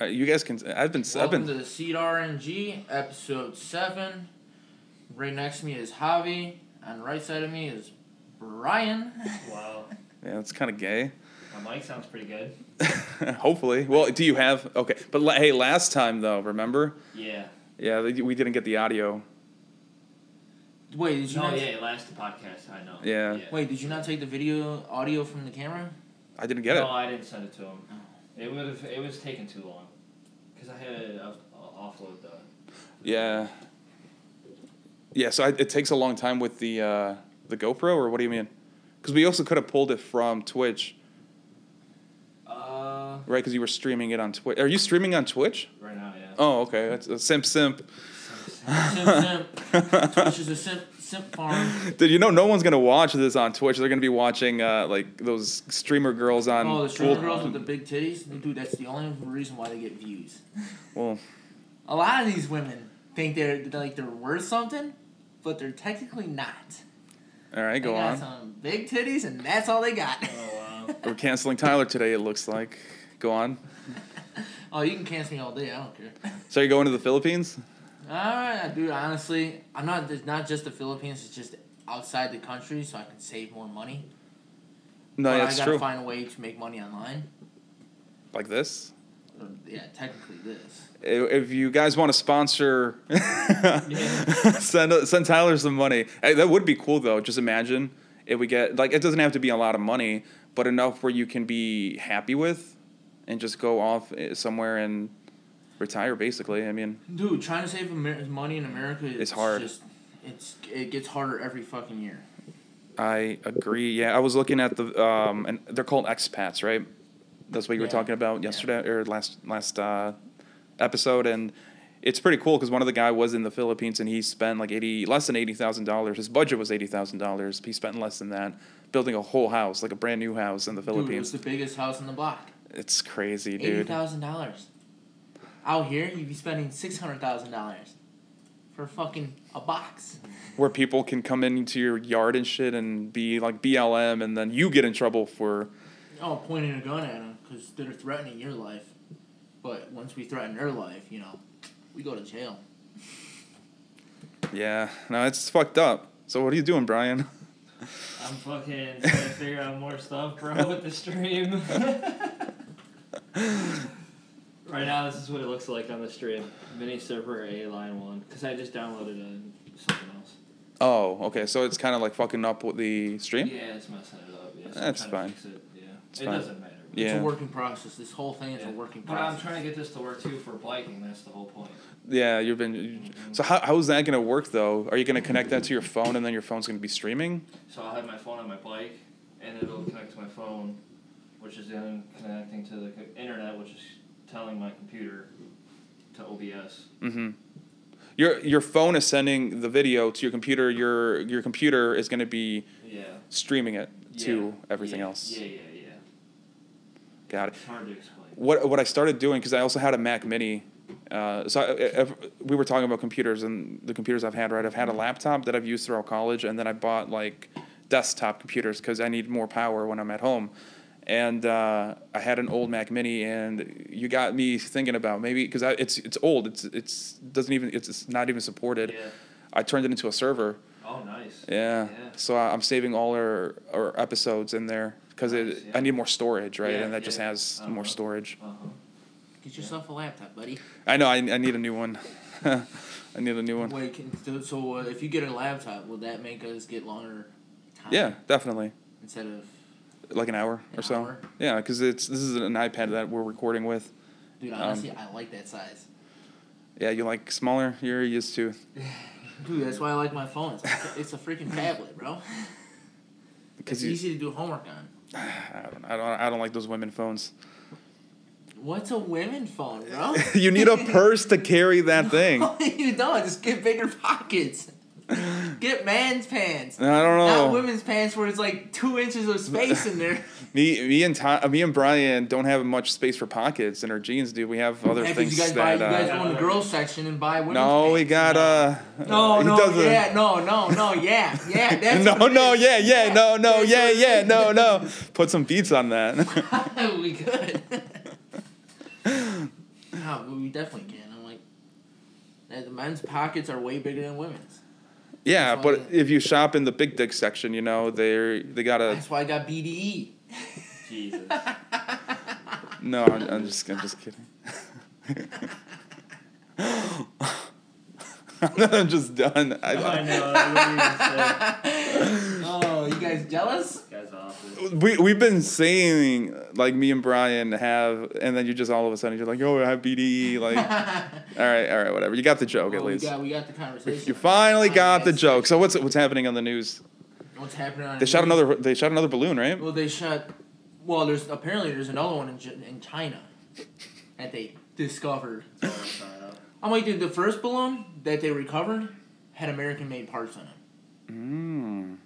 Uh, you guys can. I've been. I've Welcome been. to the Seed RNG, episode 7. Right next to me is Javi. On the right side of me is Brian. Wow, Yeah, it's kind of gay. my mic sounds pretty good. Hopefully. Well, do you have? Okay, but la- hey, last time though, remember? Yeah. Yeah, they- we didn't get the audio. Wait, did you No, not yeah, last podcast, I know. Yeah. Wait, did you not take the video audio from the camera? I didn't get it. no. I didn't send it to him. It would have. It was taking too long, cause I had to offload the. Yeah. Yeah, so I, it takes a long time with the uh, the GoPro, or what do you mean? Because we also could have pulled it from Twitch, Uh, right? Because you were streaming it on Twitch. Are you streaming on Twitch? right now, yeah. Oh, okay. That's a simp, simp. Simp, simp. Twitch is a simp, simp farm. Did you know no one's gonna watch this on Twitch? They're gonna be watching uh, like those streamer girls on. Oh, the streamer girls with the big titties? Dude, that's the only reason why they get views. Well, A lot of these women think they're like they're worth something, but they're technically not. all right, They go got on. some big titties, and that's all they got. Oh wow. We're canceling Tyler today. It looks like. Go on. oh, you can cancel me all day. I don't care. So you're going to the Philippines? All right, dude. Honestly, I'm not. It's not just the Philippines. It's just outside the country, so I can save more money. No, but that's I gotta true. find a way to make money online. Like this. Yeah, technically this. If you guys want to sponsor, send send Tyler some money. Hey, that would be cool though. Just imagine if we get like it doesn't have to be a lot of money, but enough where you can be happy with, and just go off eh, somewhere and retire. Basically, I mean, Dude, trying to save Amer- money in America is It's hard. Just, it's it gets harder every fucking year. I agree. Yeah, I was looking at the um, and they're called expats, right? That's what you were talking about yesterday or last last uh, episode, and it's pretty cool because one of the guy was in the Philippines and he spent like eighty less than eighty thousand dollars. His budget was eighty thousand dollars. He spent less than that building a whole house, like a brand new house in the Philippines. Dude, it was the biggest house in the block. it's crazy, dude. thousand dollars. Out here, you'd be spending six hundred thousand dollars for fucking a box. Where people can come into your yard and shit and be like BLM, and then you get in trouble for Oh, pointing a gun at them because they're threatening your life. But once we threaten their life, you know, we go to jail. yeah. No, it's fucked up. So what are you doing, Brian? I'm fucking trying to figure out more stuff, bro, with the stream. right now, this is what it looks like on the stream. Mini server A line one, cause I just downloaded a, something else. Oh, okay. So it's kind of like fucking up with the stream. Yeah, it's messing it up. Yeah, so That's fine. it. Yeah, It's it fine. doesn't matter. It's a working process. This whole thing is Yeah. a working process. But I'm trying to get this to work too for biking. That's the whole point. Yeah, you've been. So how how is that gonna work though? Are you gonna connect that to your phone and then your phone's gonna be streaming? So I'll have my phone on my bike, and it'll connect to my phone, which is then connecting to the internet, which is telling my computer to OBS. Mm-hmm. Your your phone is sending the video to your computer. Your your computer is gonna be Yeah. streaming it to everything yeah, else. Yeah, yeah, yeah. Got it. It's hard to explain. What what I started doing because I also had a Mac Mini. Uh, so I, I, we were talking about computers and the computers I've had. Right, I've had a laptop that I've used throughout college, and then I bought like desktop computers because I need more power when I'm at home. And uh, I had an old Mac Mini, and you got me thinking about maybe because it's it's old. It's it's doesn't even it's, it's not even supported. Yeah. I turned it into a server. Oh, nice. Yeah. Yeah. So I- I'm saving all our, our episodes in there because Nice, it yeah. I need more storage, right? Yeah, and that just yeah. has Uh-huh. more storage. Uh huh. Get yourself a laptop, buddy. I know. I, I need a new one. I need a new one. Wait, can, so, so uh, if you get a laptop, will that make us get longer time? Yeah, definitely. Instead of, Like an hour An or so. hour? Yeah, because it's this is an iPad that we're recording with. dude, Um, honestly, I like that size. Yeah, you like smaller. You're used to. Dude, that's why I like my phone. It's a, it's a freaking tablet, bro. It's Because you, easy to do homework on. I don't, I don't, I don't like those women phones. What's a women phone, bro? you need a purse to carry that thing. No, you don't. Just get bigger pockets. Get man's pants. I don't know. Not women's pants where it's like two inches of space in there. Me, me and Ty, me and Brian don't have much space for pockets in our jeans, dude. We have other Yeah, things you guys buy, that. you guys uh, go in the girls section and buy women's no, pants. we got uh. No, no, yeah, no, no, no, yeah, yeah. That's no, no, is. yeah, yeah, no, no, yeah, yeah, no, no. Put some beats on that. we could. No, we definitely can. I'm like, the men's pockets are way bigger than women's. Yeah, but the- if you shop in the big dick section, you know they they gotta. That's why I got. BDE. Jesus. No, I'm, I'm just I'm just kidding. I'm just done. I oh, I, know. I Oh, you guys jealous? This guy's awful. we we've been saying like me and Brian have, and then you just all of a sudden you're like, oh, I have BDE. Like, all right, all right, whatever. You got the joke Well, at we least. got we got the conversation. You finally Oh, got the joke. So what's what's happening on the news? What's happening on They shot news? another. They shot another balloon, right? Well, they shot. Well, there's apparently there's another one in, in China that they discovered. I'm trying. I'm like, dude, the first balloon that they recovered had American-made parts on it. Mm.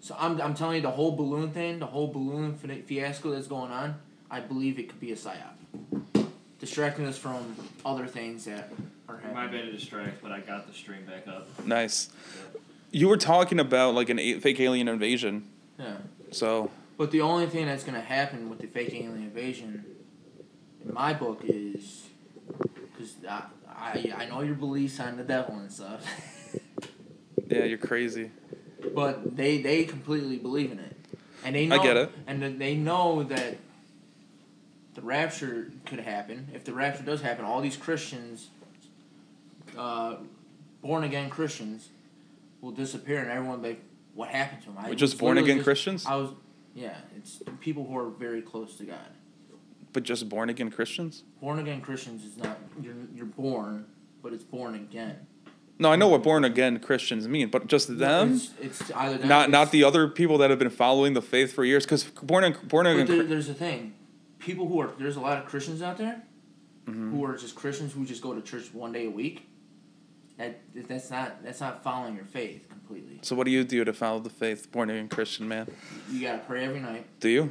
So I'm, I'm telling you, the whole balloon thing, the whole balloon fiasco that's going on, I believe it could be a psyop, distracting us from other things that are It might happening. be a distract, but I got the stream back up. Nice. You were talking about like an a- fake alien invasion. Yeah. So But the only thing that's gonna happen with the fake alien invasion, in my book, is because I, I know your beliefs on the devil and stuff, yeah, you're crazy. but they they completely believe in it, and they know I get it. and they know that the rapture could happen. If the rapture does happen, all these Christians, uh, born again Christians, will disappear, and everyone will be like, what happened to them? I Just born again just- Christians, I was, yeah, it's people who are very close to God. But just born again Christians. Born again Christians is not you're you're born, but it's born again. No, I know what born again Christians mean, but just them, It's, it's either them, not not the other people that have been following the faith for years. Because born in, born again, there, there's a thing, people who are there's a lot of Christians out there, Mhm. who are just Christians who just go to church one day a week. That that's not that's not following your faith completely. So what do you do to follow the faith, born again Christian man? You gotta pray every night. Do you?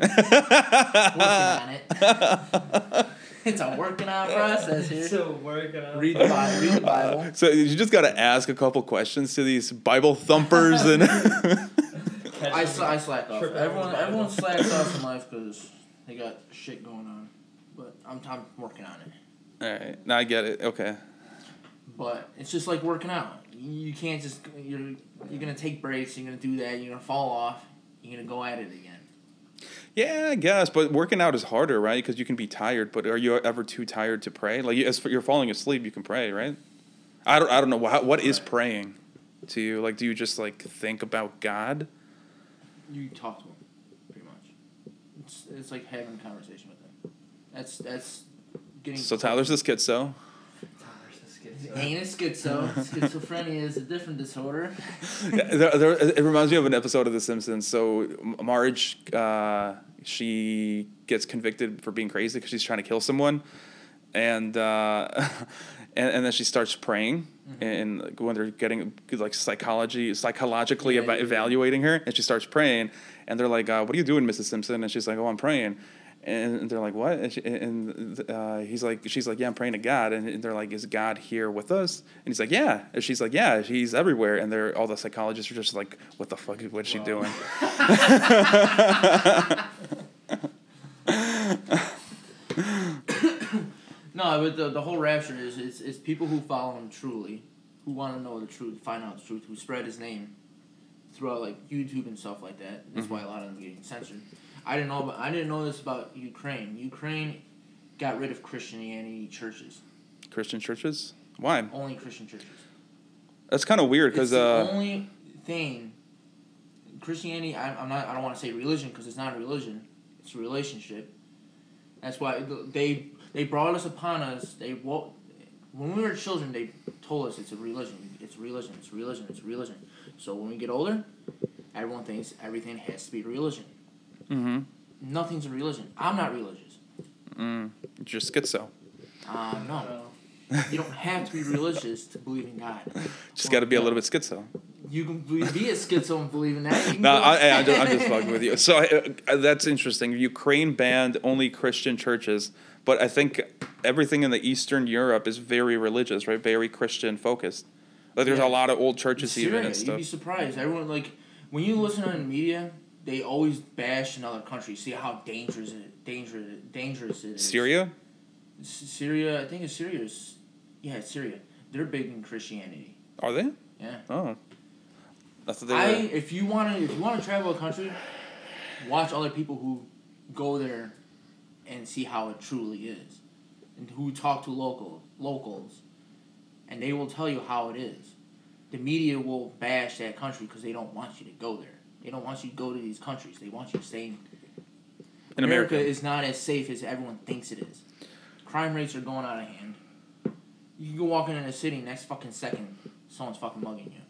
Working on it. it's a working out process here. Still working out. Read the Bible. Read the Bible. So you just got to ask a couple questions to these Bible thumpers and. I, sl- I slack off. Trip Everyone everyone slacks off in life because they got shit going on. But I'm I'm working on it. All right, now I get it. Okay. But it's just like working out. You can't just you're you're gonna take breaks. You're gonna do that. You're gonna fall off. You're gonna go at it again. Yeah, I guess, but working out is harder, right? Because you can be tired. But are you ever too tired to pray? Like, as for you're falling asleep, you can pray, right? I don't. I don't know. What, what is praying to you? Like, do you just like think about God? You talk to him, pretty much. It's it's like having a conversation with him. That's that's getting. So Tyler's a schizo. Tyler's this schizo. Ain't it schizo? Schizophrenia is a different disorder. there, there, it reminds me of an episode of The Simpsons. So Marge, uh, she gets convicted for being crazy because she's trying to kill someone, and uh, and and then she starts praying. And like, when they're getting like psychology, psychologically Yeah, eva- evaluating her, and she starts praying, and they're like, uh, "What are you doing, Mrs. Simpson?" And she's like, "Oh, I'm praying." And they're like, "What?" And, she, and uh, he's like, "She's like, yeah, I'm praying to God." And they're like, "Is God here with us?" And he's like, "Yeah." And she's like, "Yeah, He's everywhere." And they're all the psychologists are just like, "What the fuck? What's she doing?" No, but the, the whole rapture is it's, it's people who follow him truly, who want to know the truth, find out the truth, who spread his name throughout like YouTube and stuff like that. That's why a lot of them are getting censored. I didn't know, but I didn't know this about Ukraine. Ukraine got rid of Christianity churches, Christian churches? Why? only Christian churches. That's kind of weird because the uh, only thing Christianity. I, I'm not. I don't want to say religion because it's not a religion. It's a relationship. That's why they they brought us upon us. They wo- when we were children. They told us it's a religion. It's religion. It's religion. It's religion. So when we get older, everyone thinks everything has to be religion. mm-hmm, Nothing's a religion. I'm not religious. mm, just schizo. Um, no, you don't have to be religious to believe in God. Just got to be a little bit schizo. You can be a schizo and believe in that. No, I, I, I'm just, I'm just fucking with you. So uh, that's interesting. Ukraine banned only Christian churches, but I think everything in the Eastern Europe is very religious, right? Very Christian focused. Like there's Yeah. a lot of old churches even Syria, and You'd be surprised. Everyone like when you listen on the media, they always bash another country. See how dangerous it, dangerous, dangerous it is. Syria? S- Syria, I think it's Syria. is- Yeah, it's Syria. They're big in Christianity. Are they? Yeah. Oh. I thought they I were. if you want to if you want to travel a country, watch other people who go there and see how it truly is, and who talk to local locals, and they will tell you how it is. The media will bash that country because they don't want you to go there. They don't want you to go to these countries. They want you to stay. In, America, America. is not as safe as everyone thinks it is. Crime rates are going out of hand. You can go walking in a city, next fucking second, someone's fucking mugging you.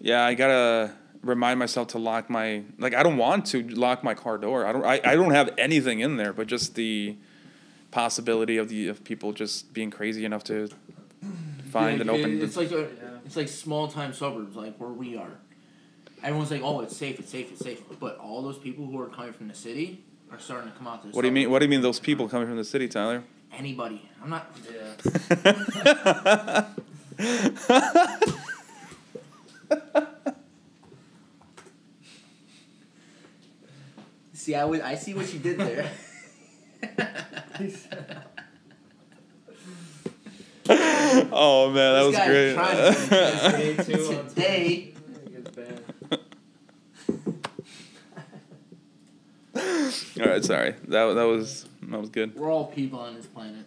Yeah, I gotta remind myself to lock my like I don't want to lock my car door. I don't I, I don't have anything in there, but just the possibility of the of people just being crazy enough to find Yeah, and it- open It's the, like a, Yeah. it's like small time suburbs, like where we are. Everyone's like, "Oh, it's safe, it's safe, it's safe," but all those people who are coming from the city are starting to come out to. The What do you mean what do you mean those people coming from the city, Tyler? Anybody? I'm not. Yeah. See, I would, I see what you did there. oh man, that This was guy's great. trying to Today, too, Today, It gets bad. All right, sorry. That that was that was good. we're all people on this planet.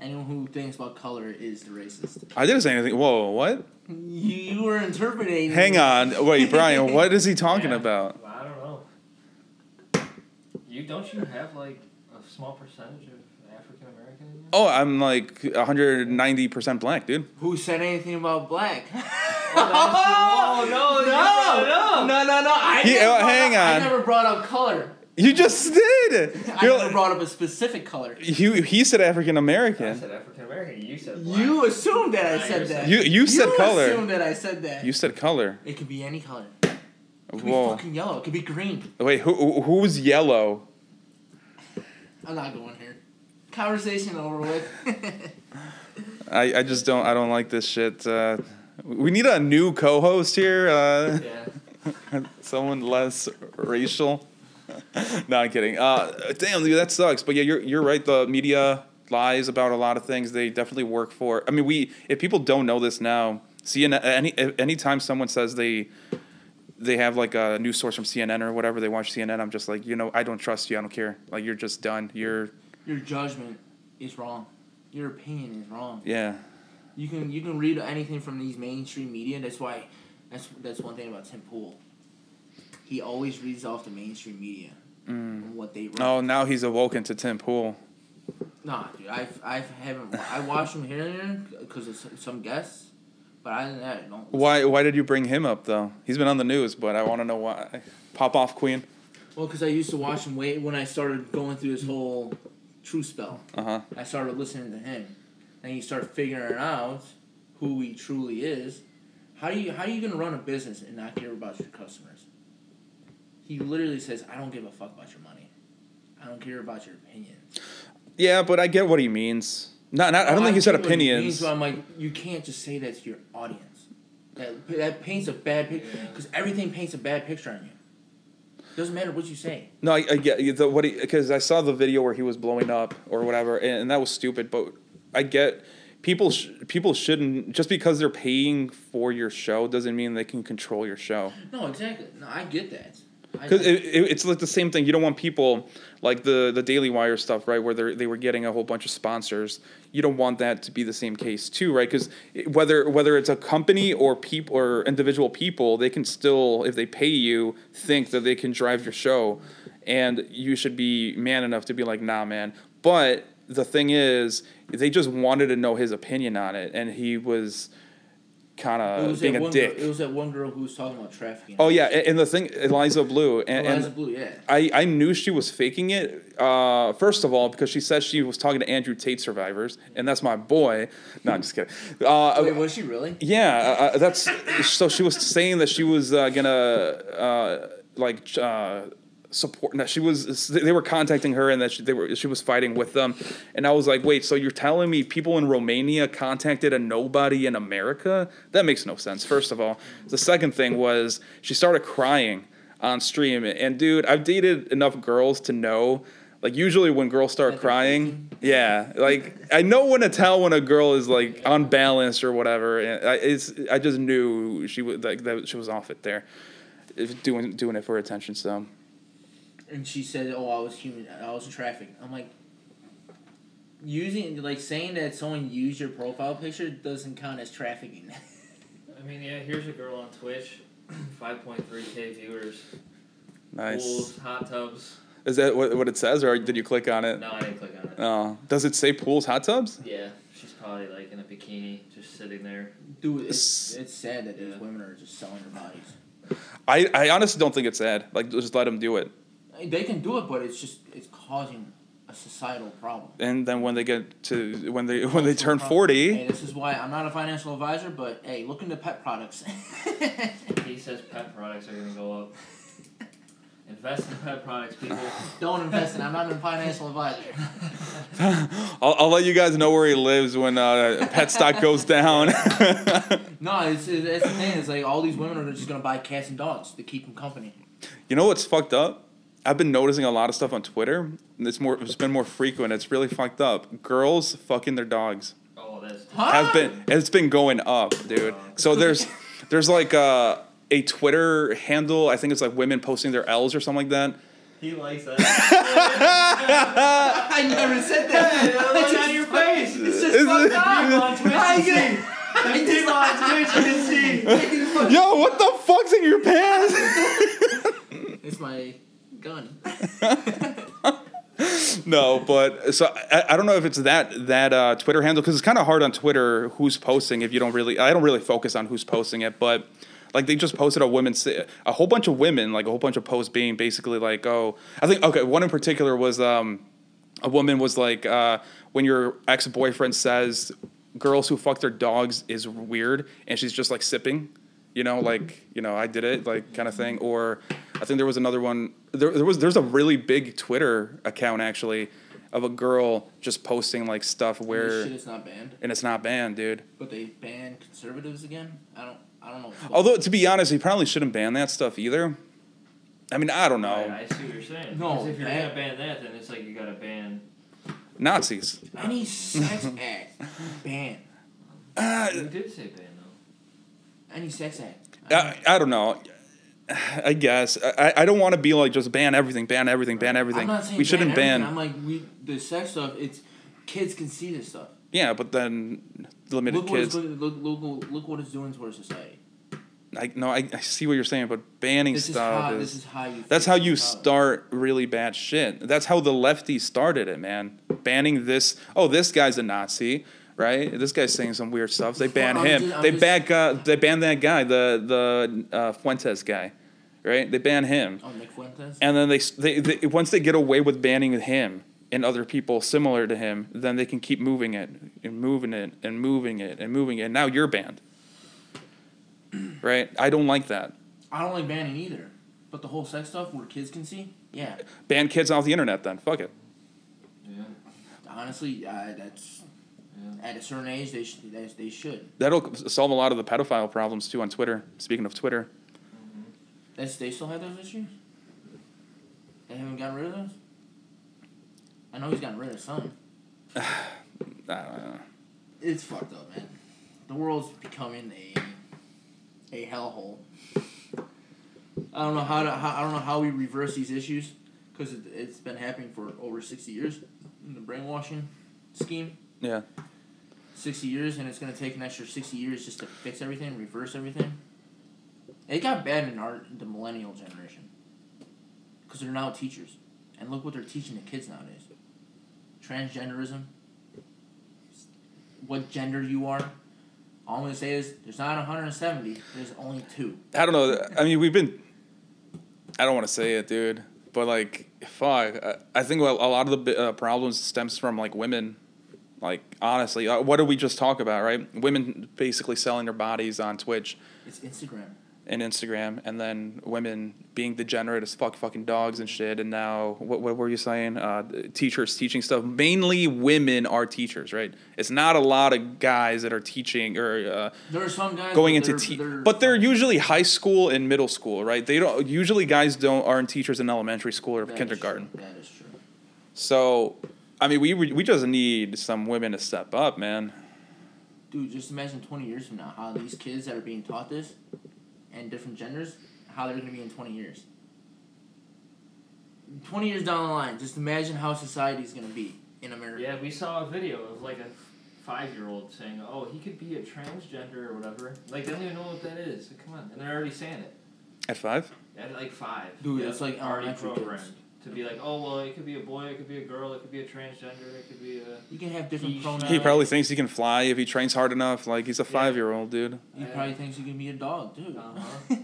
Anyone who thinks about color is the racist. I didn't say anything. Whoa, what? You, you were interpreting. Hang on. Wait, Brian, what is he talking Yeah. about? I don't. You don't you have like a small percentage of African American in you? Oh, I'm like 190% black, dude. Who said anything about black? Oh, oh no, you brought it up. No, no, no. I He- never oh, brought hang up, I never brought up color. You just did. I You're- never brought up a specific color. You he said African American. I said African American. You said black. You assumed that I said that. You you said color. assumed that I said that. You said color. it could be any color. It could be fucking yellow. It could be green. Wait, who who- who's yellow? I'm not going here. Conversation over with. I, I just don't I don't like this shit. Uh, we need a new co-host here. Uh, Yeah. someone less racial. no, I'm kidding. Uh, damn, dude, that sucks. But yeah, you're you're right. The media lies about a lot of things. They definitely work for. I mean, we if people don't know this now, see, Any anytime someone says they they have like a news source from CNN or whatever, they watch CNN. I'm just like, you know, I don't trust you. I don't care. Like you're just done. You're Your judgment is wrong. Your opinion is wrong. yeah. You can you can read anything from these mainstream media. That's why that's that's one thing about Tim Pool. He always reads off the mainstream media mm. and what they wrote. Oh, now he's awoken to Tim Pool. Nah, dude, I've I've haven't I watched him here and there because of some guests, but other than that, I don't. Why why did you bring him up though? He's been on the news, but I want to know why. Pop off, Queen. Well, because I used to watch him way when I started going through this whole true spell. Uh huh. I started listening to him, and you start figuring out who he truly is. How do you how are you gonna run a business and not care about your customers? He literally says, "I don't give a fuck about your money. I don't care about your opinions." Yeah, but I get what he means. Not, not I don't think he said get what he opinions. means, I'm like, you can't just say that to your audience. That that paints a bad picture Yeah. because everything paints a bad picture on you. Doesn't matter what you say. No, I, I get the what he because I saw the video where he was blowing up or whatever, and, and that was stupid. But I get people sh- people shouldn't just because they're paying for your show doesn't mean they can control your show. No, exactly. No, I get that. Because it, it, it's like the same thing. You don't want people like the the Daily Wire stuff, right? Where they they were getting a whole bunch of sponsors. You don't want that to be the same case too, right? Because whether whether it's a company or people or individual people, they can still, if they pay you, think that they can drive your show, and you should be man enough to be like, nah, man. But the thing is, they just wanted to know his opinion on it, and he was kind of being a dick. Girl, it was that one girl who was talking about trafficking. Oh yeah, and, and the thing, Eliza Bleu, and, Eliza and Blue, yeah. I, I knew she was faking it. Uh, first of all, because she says she was talking to Andrew Tate survivors, and that's my boy. No, I'm just kidding. Uh, Wait, was she really? yeah, uh, uh, that's so. She was saying that she was uh, gonna uh, like uh, support. No, she was. They were contacting her, and that she, they were. She was fighting with them, and I was like, wait. So you're telling me people in Romania contacted a nobody in America? That makes no sense. First of all, the second thing was she started crying. on stream. And dude, I've dated enough girls to know. Like usually when girls start crying, yeah, like I know when to tell when a girl is like unbalanced or whatever. And I, it's I just knew she was like that she was off it there, doing doing it for attention. So And she said, "Oh, I was human. I was trafficked." I'm like, using like saying that someone used your profile picture doesn't count as trafficking. I mean, yeah. Here's a girl on Twitch, 5.3k viewers. nice. Pools, hot tubs. Is that what, what it says, or did you click on it? No, I didn't click on it. Oh, does it say pools, hot tubs? Yeah, she's probably like in a bikini, just sitting there. Dude, it's, it's sad that these women are just selling their bodies. I, I honestly don't think it's sad. Like, just let them do it. They can do it, but it's just it's causing a societal problem. And then when they get to when they when they turn problem. forty, Hey, this is why I'm not a financial advisor, but hey, look into pet products. He says pet products are gonna go up. Invest in pet products, people. Don't invest in. I'm not a financial advisor. I'll, I'll let you guys know where he lives when uh, pet stock goes down. No, it's, it's it's the thing. It's like all these women are just gonna buy cats and dogs to keep them company. you know what's fucked up? I've been noticing a lot of stuff on Twitter. and It's more it's been more frequent. It's really fucked up. Girls fucking their dogs. Oh, that's. Huh? has been it's been going up, dude. So there's there's like uh, a Twitter handle. I think it's like women posting their L's or something like that. He likes that. I never said that. Look on your face. It's just Is fucked up. On Twitch I can get- see. I just- People on Twitch can see. Yo, what the fuck's in your pants? It's my gun. no, but so I, I don't know if it's that that uh, Twitter handle because it's kind of hard on Twitter who's posting if you don't really I don't really focus on who's posting it, but like they just posted a women sa- a whole bunch of women like a whole bunch of posts being basically like oh I think okay one in particular was um a woman was like uh, when your ex boyfriend says girls who fuck their dogs is weird and she's just like sipping you know like you know i did it like kind of thing or i think there was another one there, there was there's a really big twitter account actually of a girl just posting like stuff This where shit is not banned, and it's not banned dude but they ban conservatives again. I don't. I don't know. although to be honest he probably shouldn't ban that stuff either i mean i don't know I, I see what you're saying. No, Because if you're ban- gonna ban that, then it's like you gotta ban. nazis any sex act ban. uh, You did say ban Any sex act. I, I don't know I guess I, I don't want to be like just ban everything, ban everything, ban everything. I'm not saying we shouldn't ban. everything. I'm like we the sex stuff. It's kids can see this stuff. Yeah, but then limited Look what, it's, kids. look, look, look, look what it's doing to our society. I no, I, I see what you're saying, but banning This is stuff how. This is how you. that's feel how you about it. start really bad shit. That's how the lefties started it, man. Banning this. Oh, this guy's a Nazi, right? This guy's saying some weird stuff. They ban I'm him. just- they just- ban uh, they ban that guy, the the uh, Fuentes guy, right? They ban him. Oh, Nick Fuentes. and then they, they, they once they get away with banning him and other people similar to him, then they can keep moving it and moving it and moving it and moving it. And now you're banned, right? I don't like that. I don't like banning either, but the whole sex stuff where kids can see. Yeah, Ban kids off the internet. Then fuck it. Yeah. honestly, uh, that's. At a certain age they should. They, they should. That'll solve a lot of the pedophile problems too on Twitter. Speaking of Twitter, mm-hmm. That's they still have those issues. They haven't gotten rid of those. I know he's gotten rid of some. I don't know. It's fucked up, man. The world's becoming a a hellhole. I don't know how to. How, I don't know how we reverse these issues because it, it's been happening for over sixty years. In the brainwashing scheme, yeah. Sixty years, and it's gonna take an extra sixty years just to fix everything, reverse everything. It got bad in our the millennial generation because they're now teachers, and look what they're teaching the kids nowadays. Transgenderism. What gender you are. All I'm gonna say is there's not 170. There's only two. I don't know. I mean, we've been. I don't want to say it, dude, but like, fuck. I, I think a lot of the uh, problems stems from like women. Like honestly, uh, what did we just talk about, right? Women basically selling their bodies on Twitch. It's Instagram. and Instagram, and then women being degenerate as fuck, fucking dogs and shit. And now, what, what were you saying? Uh, teachers teaching stuff. Mainly women are teachers, right? It's not a lot of guys that are teaching or uh, There are some guys going into they're- te- they're- but they're usually high school and middle school, right? They don't usually guys don't aren't teachers in elementary school or that is kindergarten. true, That is true. So, I mean, we we just need some women to step up, man. Dude, just imagine 20 years from now how these kids that are being taught this and different genders, how they're going to be in 20 years. 20 years down the line, just imagine how society is going to be in America. Yeah, we saw a video of like a five year old saying, "Oh, he could be a transgender or whatever." Like they don't even know what that is. Like, come on, and they're already saying it. At five, At like five. Dude, Yep, it's like already elementary programmed kids. To be like, "Oh, well, it could be a boy, it could be a girl, it could be a transgender, it could be a." You can have different He- pronouns. he probably thinks he can fly if he trains hard enough. Like he's a five year old dude. He probably thinks he can be a dog, too. Uh-huh.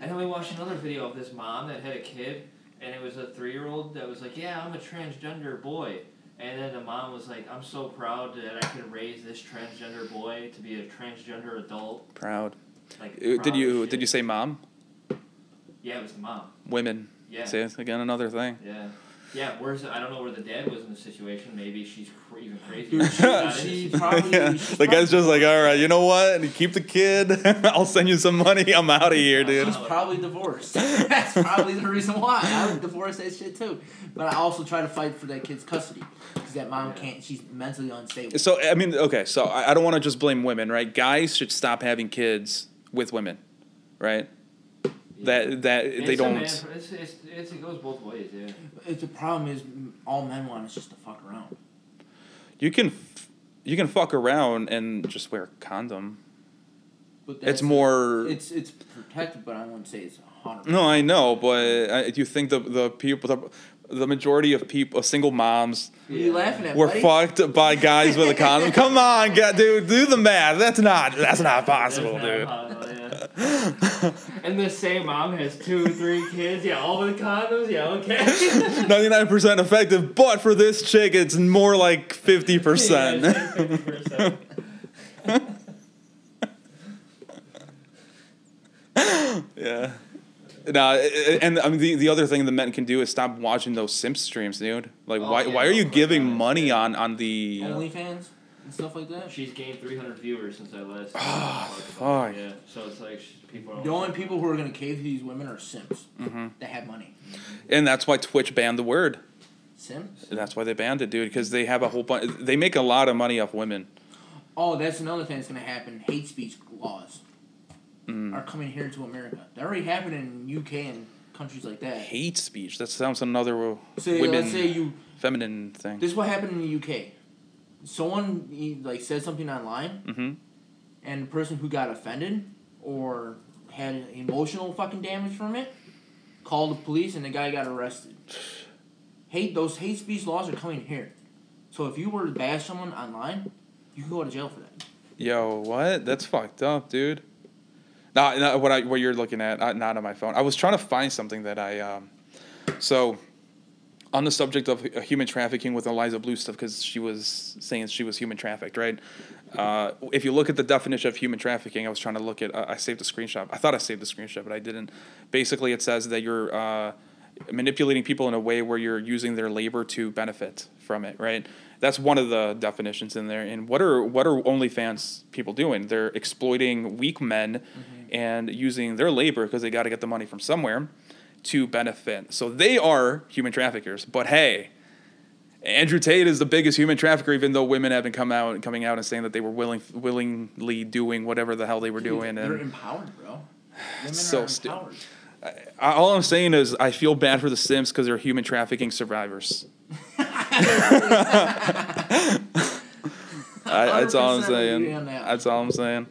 And then we watched another video of this mom that had a kid, and it was a three year old that was like, Yeah, I'm a transgender boy. And then the mom was like, I'm so proud that I could raise this transgender boy to be a transgender adult. Proud. Like, Uh, proud Did you shit. did you say mom? Yeah, it was the mom. Women. Yeah. See, it's again another thing. Yeah. Yeah, where's I don't know where the dad was in the situation. Maybe she's cr- even crazy. Dude, She's not she probably- yeah. she's The guy's just like, all right, you know what? Keep the kid. I'll send you some money. I'm out of here, dude. She's probably divorced. That's probably the reason why. I would divorce that shit too. But I also try to fight for that kid's custody because that mom Yeah. can't. She's mentally unstable. So I mean, okay, so I, I don't want to just blame women, right? Guys should stop having kids with women, right? That that It's they don't. man- it's, it's, it's, it goes both ways, yeah. It's the problem is all men want is just to fuck around. You can f- you can fuck around and just wear a condom. But that's, It's more. It's it's protected, but I wouldn't say it's hundred. no, I know, but I, do you think the the people the, the majority of people, single moms, What are you laughing at? were buddy? fucked by guys with a condom? Come on, God, dude, do the math. That's not that's not That's possible, not dude. possible, yeah. and the same mom has two, three kids. Yeah, all with condoms. Yeah, okay. 99% effective, but for this chick, it's more like 50%. Yeah, it's like 50%. yeah. No, and I mean the, the other thing the men can do is stop watching those simp streams, dude. Like, Oh, why yeah, why are you giving money on on the? Uh, OnlyFans and stuff like that. She's gained 300 viewers since I last. Talked about it, fuck. Yeah, so it's like she- people. Are The only people who are gonna cave to these women are simps Mhm. that have money. and that's why Twitch banned the word. simps. And that's why they banned it, dude. Because they have a whole bunch. They make a lot of money off women. Oh, that's another thing that's gonna happen. Hate speech laws Mm. are coming here to America. They already happened in UK and countries like that. Hate speech. That sounds another Say, women let's say you. feminine thing. This is what happened in the UK. Someone he, like said something online, Mm-hmm. and the person who got offended or had emotional fucking damage from it called the police, and the guy got arrested. Hate those hate speech laws are coming here. So if you were to bash someone online, you can go to jail for that. Yo, what? That's fucked up, dude. Not, not what I what you're looking at. uh, Not on my phone. I was trying to find something that I. Um, so, on the subject of human trafficking with Eliza Bleu stuff, because she was saying she was human trafficked, right? Uh, if you look at the definition of human trafficking, I was trying to look at. Uh, I saved a screenshot. I thought I saved the screenshot, but I didn't. Basically, it says that you're uh, manipulating people in a way where you're using their labor to benefit from it, right? That's one of the definitions in there. And what are what are OnlyFans people doing? They're exploiting weak men and using their labor because they got to get the money from somewhere to benefit. So they are human traffickers. But hey, Andrew Tate is the biggest human trafficker, even though women have been come out and coming out and saying that they were willing willingly doing whatever the hell they were doing. They're And empowered, bro. Women So are stu- I, all I'm saying is I feel bad for the simps because they're human trafficking survivors. I, that's all I'm saying. that. That's all I'm saying.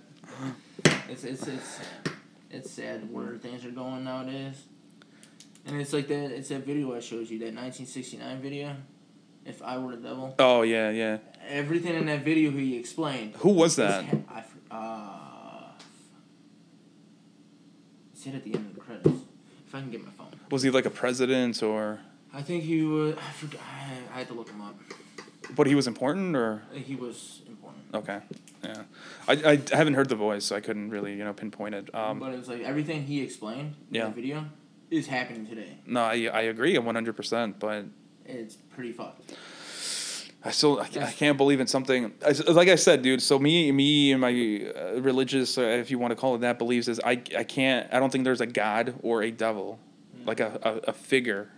It's it's it's it's sad where things are going nowadays. And it's like that. It's that video I showed you, that 1969 video. If I were the devil, Oh yeah, yeah. everything in that video he explained. Who was that? I fr- uh, it's it at the end of the credits. If I can get my phone. Was he like a president or? I think he was. I forgot. I, I had to look him up. But he was important or? He was important. Okay. Yeah, I, I haven't heard the voice, so I couldn't really you know pinpoint it. Um, but it's like everything he explained in Yeah. the video is happening today. no, I I agree one hundred percent, but It's pretty fucked. I still I, I can't believe in something. I s like I said, dude. So me me and my uh, religious, uh, if you want to call it that, beliefs is I I can't. I don't think there's a god or a devil, like a a, a figure.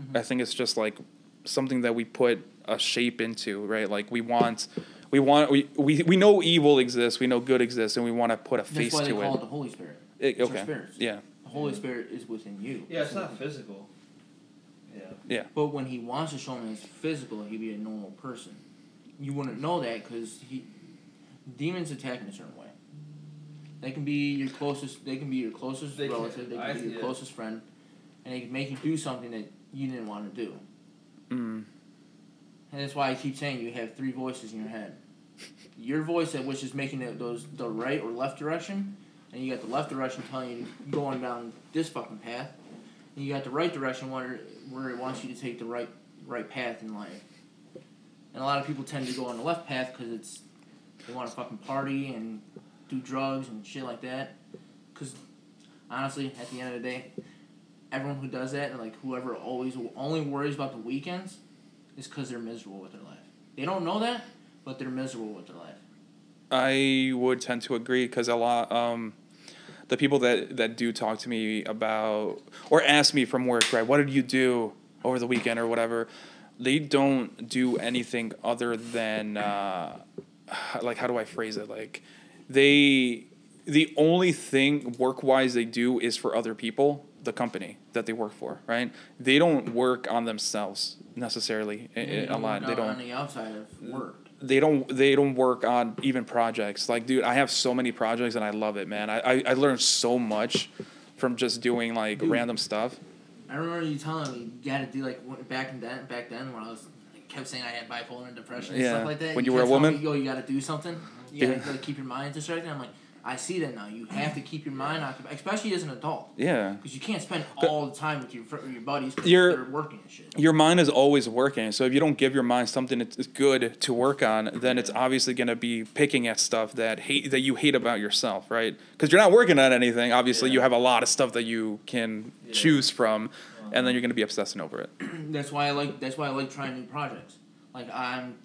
Mhm. I think it's just like something that we put a shape into, right? Like we want. We want we, we, we know evil exists, we know good exists, and we want to put a That's face to it. That's why they to call it. it the Holy Spirit. It- okay. spirits. Yeah. The Holy Spirit is within you. Yeah, it's not physical. Yeah. Yeah. But when he wants to show him as physical, he'd be a normal person. You wouldn't know that because he demons attack in a certain way. They can be your closest. They can be your closest They can- relative. They can I- be your yeah. closest friend, and they can make you do something that you didn't want to do. Mm. And that's why I keep saying you have three voices in your head. Your voice that which is making it those the right or left direction, and you got the left direction telling you going down this fucking path, and you got the right direction where where it wants you to take the right right path in life. And a lot of people tend to go on the left path because it's they want to fucking party and do drugs and shit like that. Because honestly, at the end of the day, everyone who does that, and like whoever always only worries about the weekends, is because they're miserable with their life. They don't know that, but they're miserable with their life. I would tend to agree because a lot um, the people that that do talk to me about or ask me from work, right? What did you do over the weekend or whatever? They don't do anything other than uh, like how do I phrase it? Like they the only thing work wise they do is for other people, the company that they work for, right? They don't work on themselves necessarily i- i- a lot. They don't on the outside of work. They don't they don't work on even projects like dude i have so many projects and i love it man i i, I learned so much from just doing like Dude. random stuff I remember you telling me you got to do like back in then back then when I was kept saying I had bipolar and depression and Yeah, stuff like that. when you were a woman? me, yo, you got to do something. You got Yeah. to like, keep your mind distracted. I'm like, I see that now. You have to keep your mind occupied, especially as an adult, yeah because you can't spend all the time with your your buddies. You're- working and shit. your mind is always working so if you don't give your mind something that's good to work on then it's obviously going to be picking at stuff that hate that you hate about yourself right because you're not working on anything obviously Yeah. you have a lot of stuff that you can Yeah. choose from and then you're going to be obsessing over it that's why I like. That's why I like trying new projects. Like I'm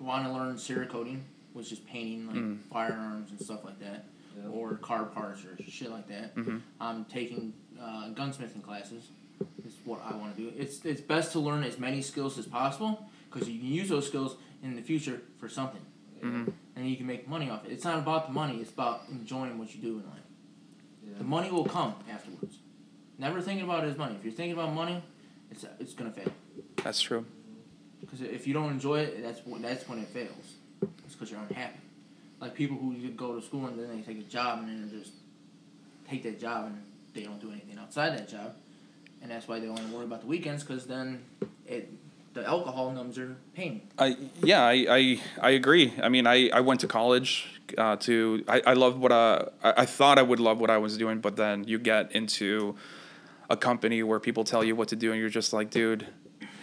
want to learn Cerakoting, which is painting like Mm. firearms and stuff like that, Yeah. or car parts or shit like that. Mhm. I'm taking uh, gunsmithing classes. It's what I want to do. It's it's best to learn as many skills as possible because you can use those skills in the future for something, Mhm. and you can make money off it. It's not about the money. It's about enjoying what you do in life. Yeah. The money will come afterwards. Never thinking about it as money. If you're thinking about money, it's it's gonna fail. that's true Because if you don't enjoy it, that's wh- that's when it fails. It's because you're unhappy. Like people who go to school and then they take a job and then just take that job and they don't do anything outside that job, and that's why they only worry about the weekends. Because then it the alcohol numbs their pain. I yeah I, I I agree. I mean I, I went to college uh, to I, I loved what uh, I I thought I would love what I was doing, but then you get into a company where people tell you what to do, and you're just like, dude.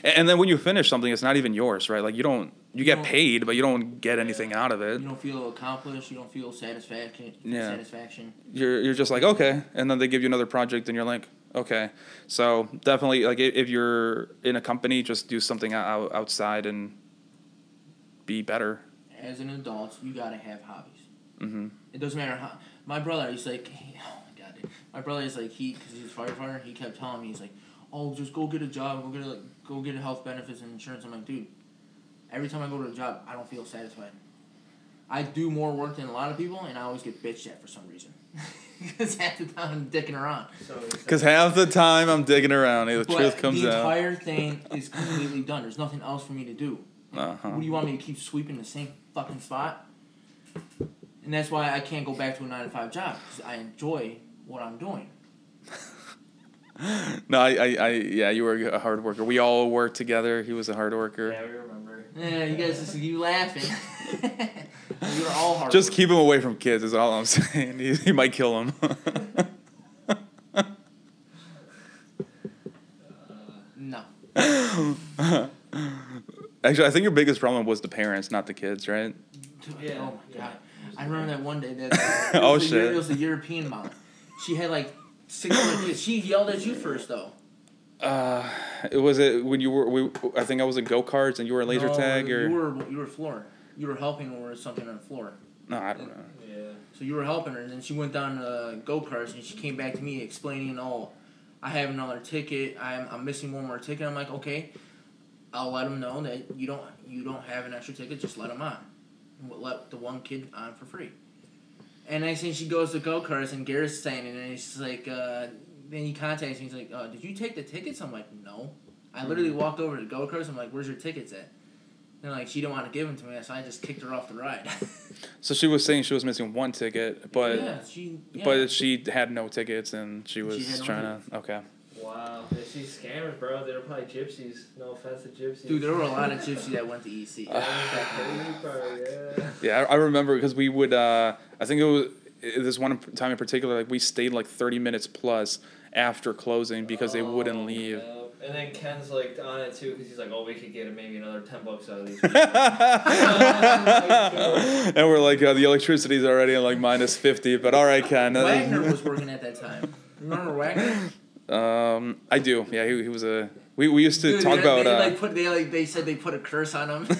And, then when you finish something, it's not even yours, right? Like you don't you get don't- paid, but you don't get anything out of it. You don't feel accomplished. You don't feel satisfaction. Yeah. Satisfaction. You're you're just like okay, and then they give you another project, and you're like okay. So definitely like if you're in a company, just do something out, outside and be better. As an adult, you gotta have hobbies. hmm It doesn't matter how. My brother, he's like, oh my god, dude. My brother is like, he, because he's a firefighter, he kept telling me, he's like, oh, just go get a job, go get a, like, go get a health benefits and insurance. I'm like, dude, every time I go to a job, I don't feel satisfied. I do more work than a lot of people, and I always get bitched at for some reason. Because half the time I'm dicking around. So it's Because half the time I'm digging around, the But truth comes out. the out. entire thing is completely done. There's nothing else for me to do. Uh-huh. What do you want me to keep sweeping the same fucking spot? And that's why I can't go back to a nine to five job because I enjoy what I'm doing. No, I, I, I, yeah, you were a hard worker. We all worked together. He was a hard worker. Yeah, we remember. Yeah, you guys just you laughing. You're all hard. Just keep him away from kids is all I'm saying. He, he might kill him. no. Actually, I think your biggest problem was the parents, not the kids, right? Yeah, oh my yeah. god. I remember that one day that. that it Oh, was a shit. It was oh, a European mom. She had like six other kids. She yelled at you first though. Uh, it was it when you were. We, I think I was in go karts and you were in laser No, tag or you were you were floor. You were helping her with something on the floor. no, I don't know. Yeah. So you were helping her, and then she went down to go karts, and she came back to me explaining, "Oh, I have another ticket. I'm, I'm missing one more ticket." I'm like, "Okay, I'll let them know that you don't you don't have an extra ticket. Just let them on. Let the one kid on for free." And next thing she goes to go karts, and Garrett's standing, and he's like, uh, then he contacts me. He's like, uh, "Did you take the tickets?" I'm like, "No." I literally walked over to go karts. I'm like, "Where's your tickets at?" And like she didn't want to give them to me, so I just kicked her off the ride. So she was saying she was missing one ticket, but yeah, she. Yeah. but she had no tickets and she She was no trying to. Okay. Wow. They see scammers, bro. They're probably gypsies. No offense to gypsies. Dude, there were a lot of gypsies that went to EC. Yeah, that crazy part, yeah. Yeah, I, I remember because we would. Uh, I think it was this one time in particular. Like we stayed like thirty minutes plus after closing because they wouldn't Oh, leave. yeah. And then Ken's like on it too because he's like, oh, we could get maybe another ten bucks out of these. and we're like, uh, the electricity's already like minus fifty. But all right, Ken. Wagner was working at that time. Remember Wagner? Um, I do. Yeah, he, he was a. We, we used to Dude, talk they, about. They, uh, like put they like they said they put a curse on him.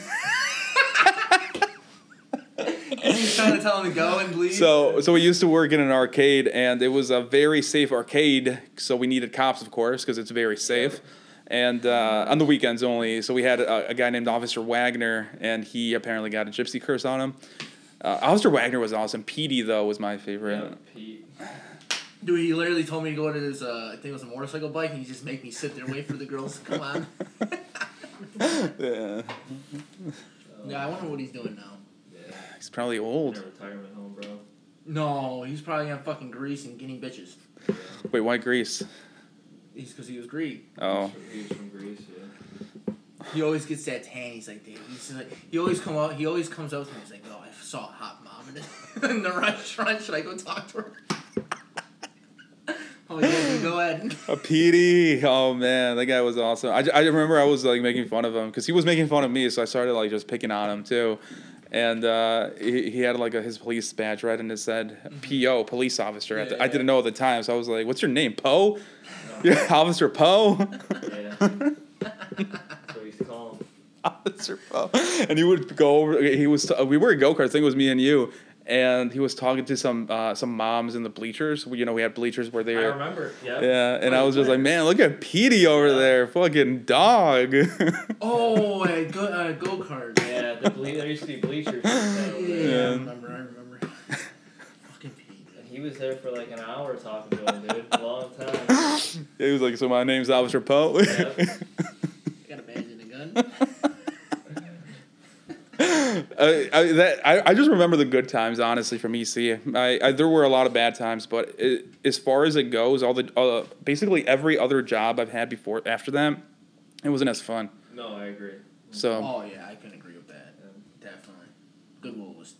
he's trying to tell him to go and leave. So, so we used to work in an arcade, and it was a very safe arcade. So we needed cops, of course, because it's very safe, and uh, on the weekends only. So we had a, a guy named Officer Wagner, and he apparently got a gypsy curse on him. Uh, Officer Wagner was awesome. Petey though was my favorite. Yeah, Pete. Dude, he literally told me to go to his uh, I think it was a motorcycle bike, and he just make me sit there wait for the girls to come on. yeah, yeah, I wonder what he's doing now. Yeah. he's probably In old. a retirement home, bro. No, he's probably on fucking Greece and getting bitches. Yeah. Wait, why Greece? He's because he was Greek. Oh, He was from Greece, yeah. He always gets that tan. He's like, dude, he's like, he always come out. He always comes up to me. He's like, oh, I saw a hot mom in the restaurant. Should I go talk to her? Oh yeah, you go ahead. a Petey. Oh man, that guy was awesome. I, I remember I was like making fun of him because he was making fun of me, so I started like just picking on him too. And uh, he, he had like a, his police badge right, and it said PO, police officer. At the- I didn't know at the time, so I was like, "What's your name, Poe? Yeah, Officer Poe." Yeah. That's what we used to call him. Officer Poe. And he would go over. He was. we were at go kart. I think it was me and you. And he was talking to some uh, some moms in the bleachers. You know, we had bleachers where they I were. remember. Yeah. Yeah, and I was just like, man, look at Petey over Yeah. there, fucking dog. Oh, a go uh, go kart. Yeah, the ble- there used to be bleachers. Yeah, over I there. Yeah. remember. I remember. Fucking Pete. And he was there for like an hour talking to him, dude. A long time. he was like, so my name's Officer Poe. Yep. Got a badge and a gun. I, I, that, I, I just remember the good times, honestly, from EC. I, I, there were a lot of bad times, but it, as far as it goes, all the uh, basically every other job I've had before after that, it wasn't as fun. No, I agree. So Oh yeah, I can agree with that. Definitely. Goodwill was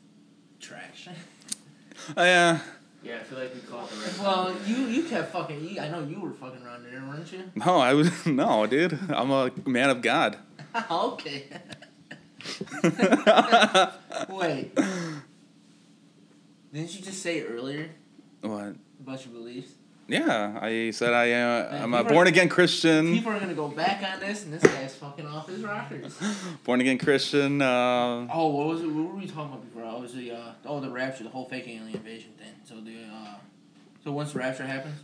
trash. uh, yeah, Yeah, I feel like we caught the right. well, you you kept fucking. You, I know you were fucking around there, weren't you? no, I was no, dude. I'm a man of God. okay. Wait. Didn't you just say earlier what? about your beliefs? Yeah, I said I uh, Man, I'm a born again Christian. People are gonna go back on this, and this guy's fucking off his rockers. Born again Christian. Uh, Oh, what was it? What were we talking about before? Oh, it was the uh, oh the rapture, the whole fake alien invasion thing. So the uh, so once the rapture happens,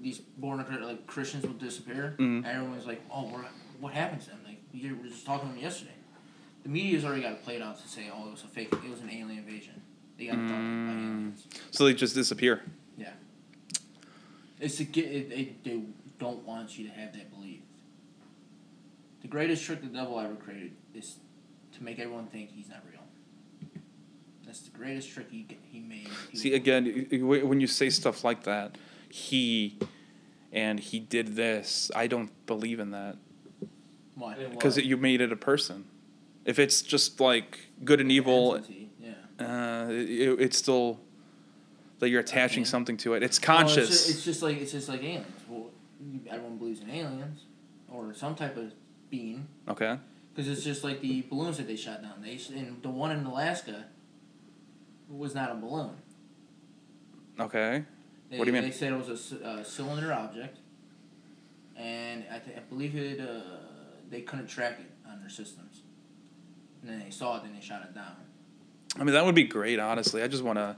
these born again like Christians will disappear. Mhm. Everyone's like, oh, what happens to them? Like we were just talking to them yesterday. The media's already got it played out to say, oh, it was a fake, it was an alien invasion. They got abducted by Mm. aliens. so they just disappear. Yeah. It's to get it, it, they don't want you to have that belief. The greatest trick the devil ever created is to make everyone think he's not real. That's the greatest trick he he made. He See again, y- y- when you say stuff like that, he and he did this. I don't believe in that Why? Because you made it a person. If it's just like good and evil, Yeah. uh, it, it's still that you're attaching Okay. something to it. It's Well, conscious. it's, just, it's just like it's just like aliens. Well, everyone believes in aliens or some type of being okay. because it's just like the balloons that they shot down. They and the one in Alaska. was not a balloon. Okay. They, What do you mean? They said it was a uh, cylinder object, and I, th- I believe it. Uh, they couldn't track it on their systems, and then they saw it, and they shot it down. I mean, that would be great. Honestly, I just want to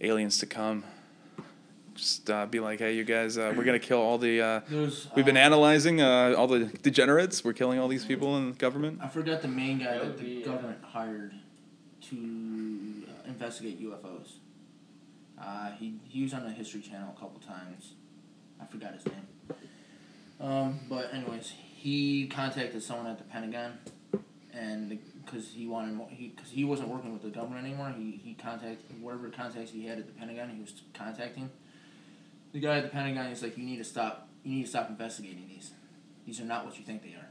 aliens to come. Just uh, be like, hey, you guys, uh, we're gonna kill all the. Uh, There we've been um, analyzing uh, all the degenerates. We're killing all these people in the government. I forgot the main guy That that the be, uh, government hired to uh, investigate UFOs. Uh, he he was on the History Channel a couple times. I forgot his name. Um, but anyways, he contacted someone at the Pentagon, and because he wanted more, he because he wasn't working with the government anymore, he he contacted whatever contacts he had at the Pentagon. He was contacting the guy at the Pentagon. He's like, you need to stop. You need to stop investigating these. These are not what you think they are.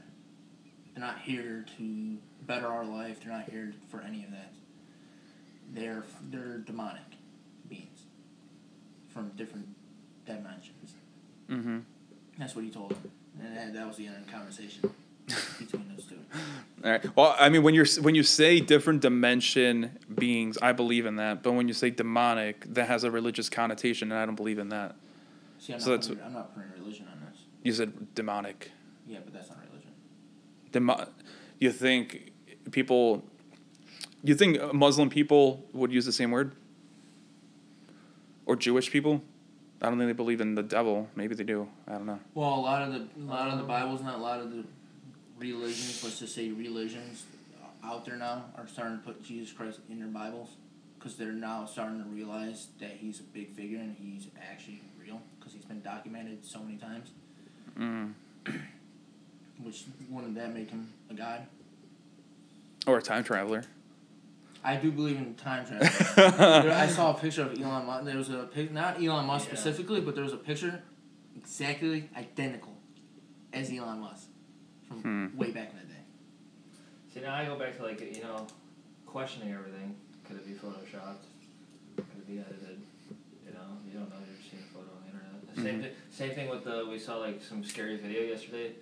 They're not here to better our life. They're not here for any of that. They're they're demonic beings from different dimensions. Mm-hmm. That's what he told him, and that, that was the end of the conversation between those two. All right. Well, I mean, when you're when you say different dimension beings, I believe in that. But when you say demonic, that has a religious connotation, and I don't believe in that. See, I'm, So not that's putting, I'm not putting religion on this. You said demonic. Yeah, but that's not religion. Demo- you think people? You think Muslim people would use the same word? Or Jewish people? I don't think they believe in the devil. Maybe they do. I don't know. Well, a lot of the a lot of the Bibles, not a lot of the religions. Let's just say religions out there now are starting to put Jesus Christ in their Bibles because they're now starting to realize that he's a big figure and he's actually real because he's been documented so many times. Mm. Which wouldn't that make him a god? Or a time traveler. I do believe in time travel. I saw a picture of Elon Musk. There was a pic, not Elon Musk Yeah. specifically, but there was a picture exactly identical as Elon Musk from Hmm. way back in the day. See, now I go back to like you know, questioning everything. Could it be photoshopped? Could it be edited? You know, you don't know. You're just seeing a photo on the internet. The Same thing. Same thing with the we saw like some scary video yesterday,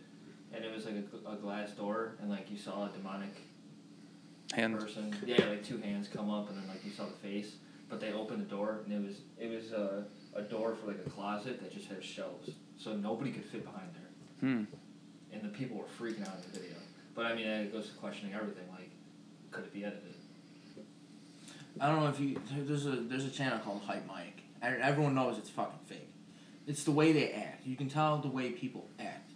and it was like a, a glass door, and like you saw a demonic Hand. person. Yeah, like two hands come up, and then like you saw the face. But they opened the door, and it was it was a a door for like a closet that just had shelves, so nobody could fit behind there Hmm. And the people were freaking out in the video. But I mean, it goes to questioning everything. Like, could it be edited? I don't know if you there's a there's a channel called Hype Mike. Everyone knows it's fucking fake. It's the way they act. You can tell the way people act.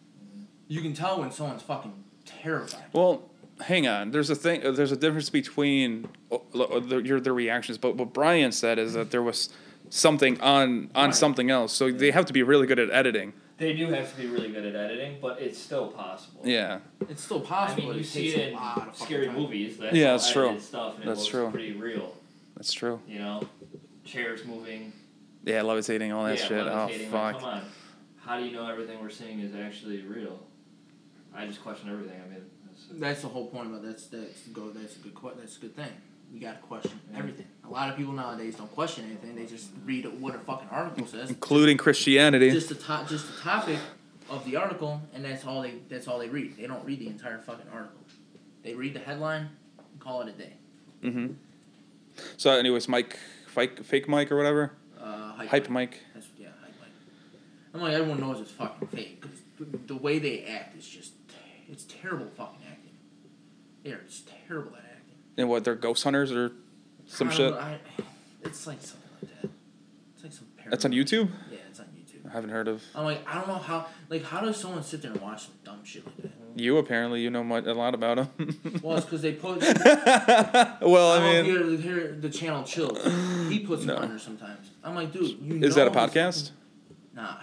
You can tell when someone's fucking terrified. Well, hang on. There's a thing. uh, There's a difference between uh, uh, the, your their reactions. But what Brian said is that there was something on on Right. something else. So they have to be really good at editing. They do have to be really good at editing, but it's still possible. Yeah. It's still I possible. mean, you it see takes it a in lot of fucking scary time. movies. That's Yeah, that's true. edited Stuff, and it That's looks true. pretty real. That's true. You know, chairs moving. Yeah, levitating, all that yeah, shit. Oh levitating, like, fuck. come on, how do you know everything we're seeing is actually real? I just question everything. I mean, that's, That's the whole point about that's that's go. That's a good que- That's a good thing. You gotta question Yeah. everything. A lot of people nowadays don't question anything. They just read what a fucking article says. Including Christianity. just the top, just the topic of the article, and that's all they that's all they read. They don't read the entire fucking article. They read the headline, and call it a day. mm-hmm. So, anyways, Mike, fake, fake Mike or whatever, Uh, hype, hype Mike. Mike. That's yeah, hype Mike. I'm like everyone knows it's fucking fake because the way they act is just it's terrible fucking acting. They're just terrible acting. And what? They're ghost hunters or some shit. know, I, it's like something like that. It's like some. That's on YouTube. Yeah, it's on YouTube. I haven't heard of I'm like I don't know how like how does someone sit there and watch some dumb shit like that? you. Apparently, you know much, a lot about him. Well, it's because they put. well, I, I mean, you hear, hear the channel chill. He puts No. them under sometimes. I'm like, dude, you know. is that a podcast? Nah,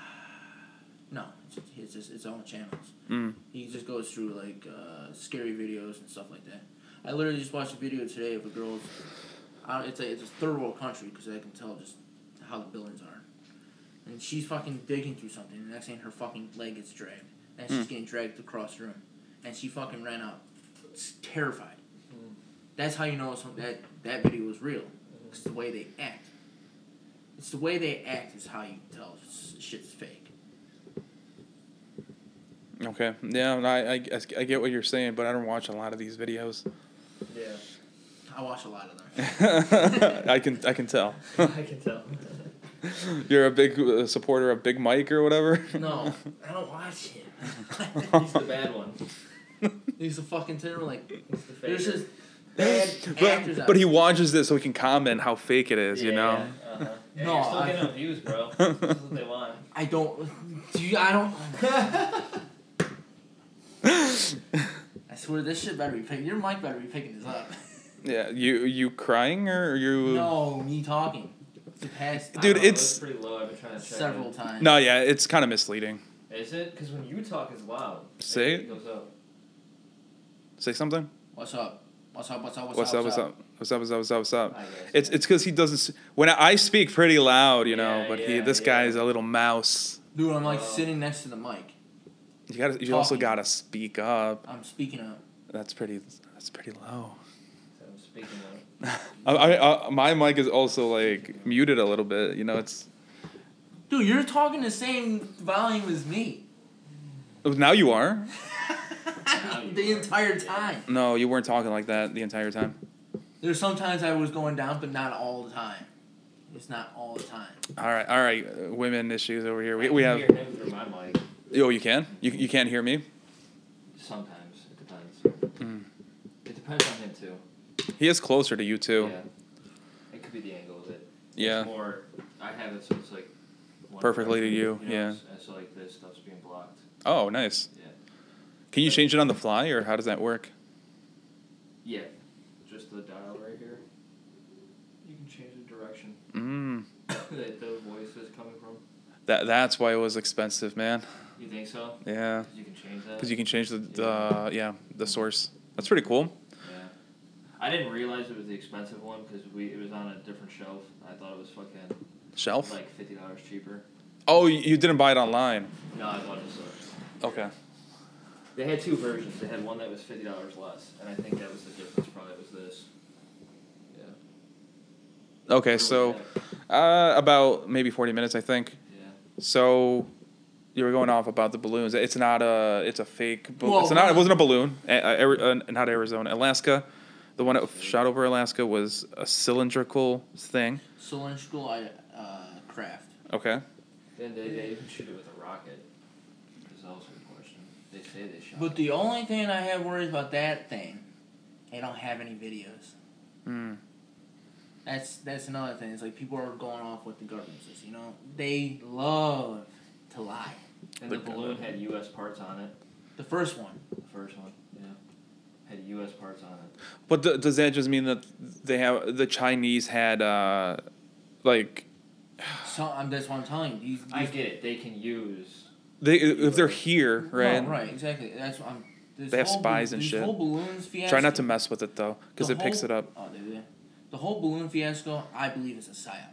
no, it's just, it's just its own channels. Mm. He just goes through like uh, scary videos and stuff like that. I literally just watched a video today of a girl's. Uh, it's a it's a third world country because I can tell just how the buildings are, and she's fucking digging through something. And the next thing, her fucking leg gets dragged, and she's Mm. getting dragged across the room, and she fucking ran out, s- terrified. Mm. That's how you know some, that that video is real. It's the way they act. It's the way they act is how you tell if shit's fake. Okay. Yeah, I, I, I get what you're saying, but I don't watch a lot of these videos. Yeah. I watch a lot of them. I can I can tell. I can tell. You're a big uh, supporter of Big Mike or whatever. No, I don't watch him. He's the bad one. He's a fucking terrible. Like, He's the there's just bad actors. But, out but he there. watches this so he can comment how fake it is, you know. Yeah, uh-huh. yeah No, you're still I- getting them views, bro. This is what they want. I don't. Do you? I don't. I swear this shit better be picking. Your mic better be picking this up. yeah, you you crying or you? No, me talking. The past, Dude, it's, pretty low. I've been trying to check several it. times. No, yeah, it's kind of misleading. Is it? Because when you talk, it's loud. Say it. Goes up. Say something. What's up? What's up? What's up? What's, what's up, up? What's up? What's up? What's up? What's up? What's up? It's it's because he doesn't. When I speak pretty loud, you know, but yeah, he this guy is a little mouse. Dude, I'm like oh. sitting next to the mic. You got to you also gotta speak up. I'm speaking up. That's pretty. That's pretty low. So I'm speaking of. I, I, I, my mic is also like muted a little bit. You know, it's Dude, you're talking the same volume as me. oh, now you are. you the are. entire time. No, you weren't talking like that the entire time. There's sometimes I was going down, but not all the time. It's not all the time. All right, all right. uh, women issues over here. We, I we can have. Hear him through my mic. Oh, you can. You you can't hear me. Sometimes it depends. Mm. It depends on him too. He is closer to you too. Yeah. It could be the angle of it. Yeah. More. I have it so it's like. one Perfectly to direction, you, yeah. s- so like this stuff's being blocked. Oh, nice. Yeah. Can you change it on the fly, or how does that work? Yeah. Just the dial right here. You can change the direction Mm. that the voice is coming from. That that's why it was expensive, man. Think so? Yeah. 'Cause you can change that. Because you can change the, the yeah the source. That's pretty cool. Yeah. I didn't realize it was the expensive one because we it was on a different shelf. I thought it was fucking Shelf. like fifty dollars cheaper. Oh, you didn't buy it online. No, I bought it store. Okay. They had two versions. They had one that was fifty dollars less, and I think that was the difference. Probably was this. Yeah. Okay, so uh, about maybe forty minutes, I think. Yeah. So you were going off about the balloons. It's not a. It's a fake. Bal- Well, it's not. It wasn't a balloon. Uh, uh, Ari- uh, not Arizona. Alaska. The one that shot over Alaska was a cylindrical thing. Cylindrical I, uh, craft. Okay. Then they, they even shoot it with a rocket. Is also a question. They say they shot. But the only thing I have worries about that thing, they don't have any videos. Mm. That's that's another thing. It's like people are going off what the government says. You know, they love to lie. and the But- balloon had U.S. parts on it. The first one. The first one. Yeah. Had U.S. parts on it. But th- does that just mean that they have the Chinese had uh, like So um, that's what I'm telling you. These, I get it. They can use. they if they're here, right? No, right, exactly. That's what I'm. This They have whole spies bal- and shit. Whole balloons fiasco. Try not to mess with it though, because the it picks it up. Oh, they do. The whole balloon fiasco, I believe, is a psyop.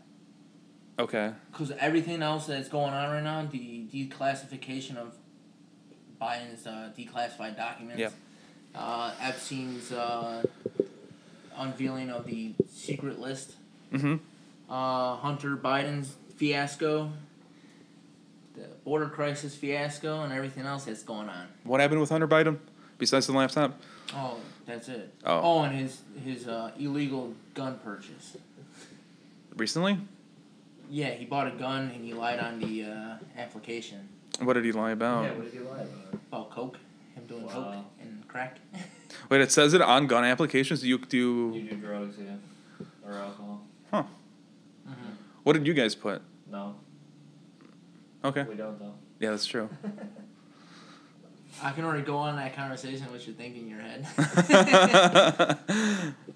Okay. Because everything else that's going on right now, the declassification of Biden's uh, declassified documents, Yeah. uh, Epstein's uh, unveiling of the secret list, Mm-hmm. uh, Hunter Biden's fiasco, the border crisis fiasco, and everything else that's going on. What happened with Hunter Biden? Besides the laptop? Oh, that's it. Oh. Oh, and his his uh, illegal gun purchase. Recently? Yeah, he bought a gun and he lied on the uh, application What did he lie about? Yeah. What did he lie about? about coke, him doing coke and crack. Wait, it says it on gun applications. Do you do? You do drugs, yeah, or alcohol. mm-hmm. What did you guys put? No, Okay. we don't though. Yeah, that's true. I can already go on that conversation what you're thinking in your head.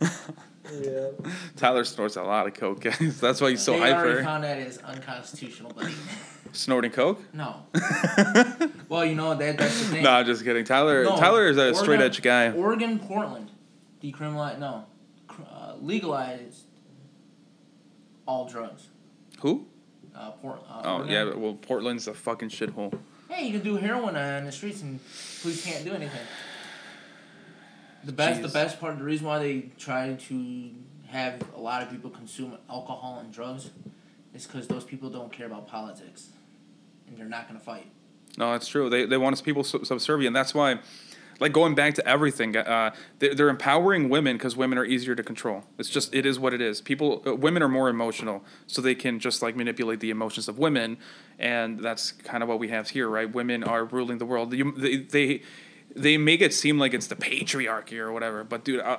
Yeah. Tyler snorts a lot of coke, guys. That's why he's so they already found that is unconstitutional, buddy. Snorting coke? No. Well, you know that that's the thing. no, I'm just kidding. Tyler. No, Tyler is a Oregon- straight edge guy. Oregon, Portland, decriminalize no, uh, legalized all drugs. Who? Uh, Port, uh, Oh Oregon. yeah. Well, Portland's a fucking shithole. Hey, you can do heroin on the streets and police can't do anything. The best, Jeez. the best part, the reason why they try to have a lot of people consume alcohol and drugs, is because those people don't care about politics, and they're not gonna fight. No, that's true. They they want us people subservient. That's why like going back to everything. Uh, they're, they're empowering women because women are easier to control. It's just it is what it is. People, uh, women are more emotional, so they can just like manipulate the emotions of women, and that's kind of what we have here, right? Women are ruling the world. You, they, they they make it seem like it's the patriarchy or whatever, but dude. Uh,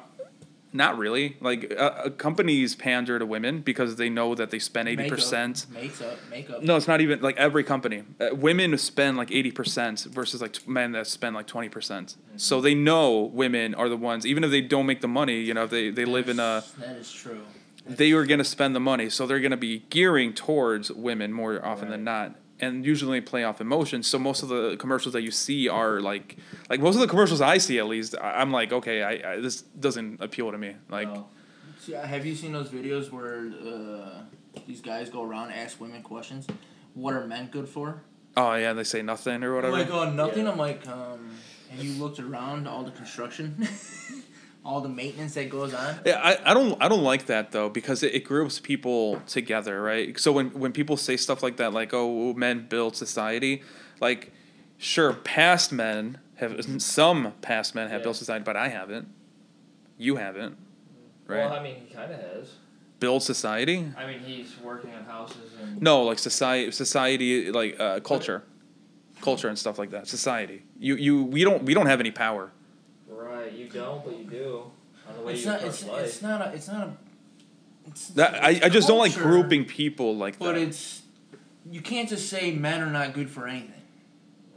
not really. Like uh, uh, companies pander to women because they know that they spend eighty percent. Makeup, makeup. No, it's not even like every company. Uh, women spend like eighty percent versus like t- men that spend like twenty percent. Mm-hmm. So they know women are the ones, even if they don't make the money. You know, if they they live in a. That is true. They are gonna spend the money, so they're gonna be gearing towards women more often than not. And usually play off emotions. So most of the commercials that you see are like, like most of the commercials I see at least, I- I'm like, okay, I, I this doesn't appeal to me. Like, No. See, uh, have you seen those videos where uh, these guys go around and ask women questions? What are men good for? oh yeah, they say nothing or whatever. I'm like, oh, nothing. Yeah. I'm like, um, have you looked around all the construction, all the maintenance that goes on? Yeah, I, I don't I don't like that though because it, it groups people together, right? So when when people say stuff like that, like oh men build society, like sure past men have some past men have Yeah. built society, but I haven't. You haven't, right? Well, I mean, he kind of has. build society? I mean, he's working on houses and. No, like society society like uh, culture, culture and stuff like that. Society. You you we don't we don't have any power. Right, you don't, but you do. On the way It's you not. It's, life. it's not a. It's not a. It's, That I, it's I just don't like grouping people like But that. But it's. You can't just say men are not good for anything.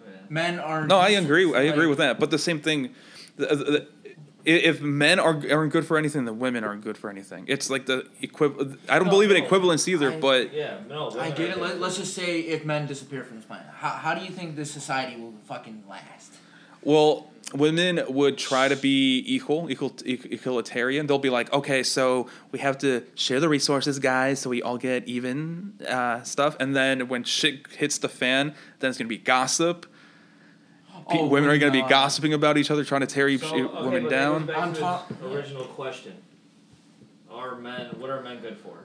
Yeah. Men are. No, I agree. I agree like- with that. But the same thing, the, the, i- if men are aren't good for anything, then women aren't good for anything. It's like the equiv. I don't No, believe in no. equivalence either. I- but Yeah, no. I get it. Let, let's just say if men disappear from this planet, how, how do you think this society will fucking last? well, women would try to be equal, equal, e- equalitarian. They'll be like, okay, so we have to share the resources, guys, so we all get even uh, stuff. And then when shit hits the fan, then it's gonna be gossip. Pe- Oh, women are when, gonna be gossiping about each other, trying to tear each So, okay, women but that down. goes back I'm to talk- his original question. Are men? What are men good for?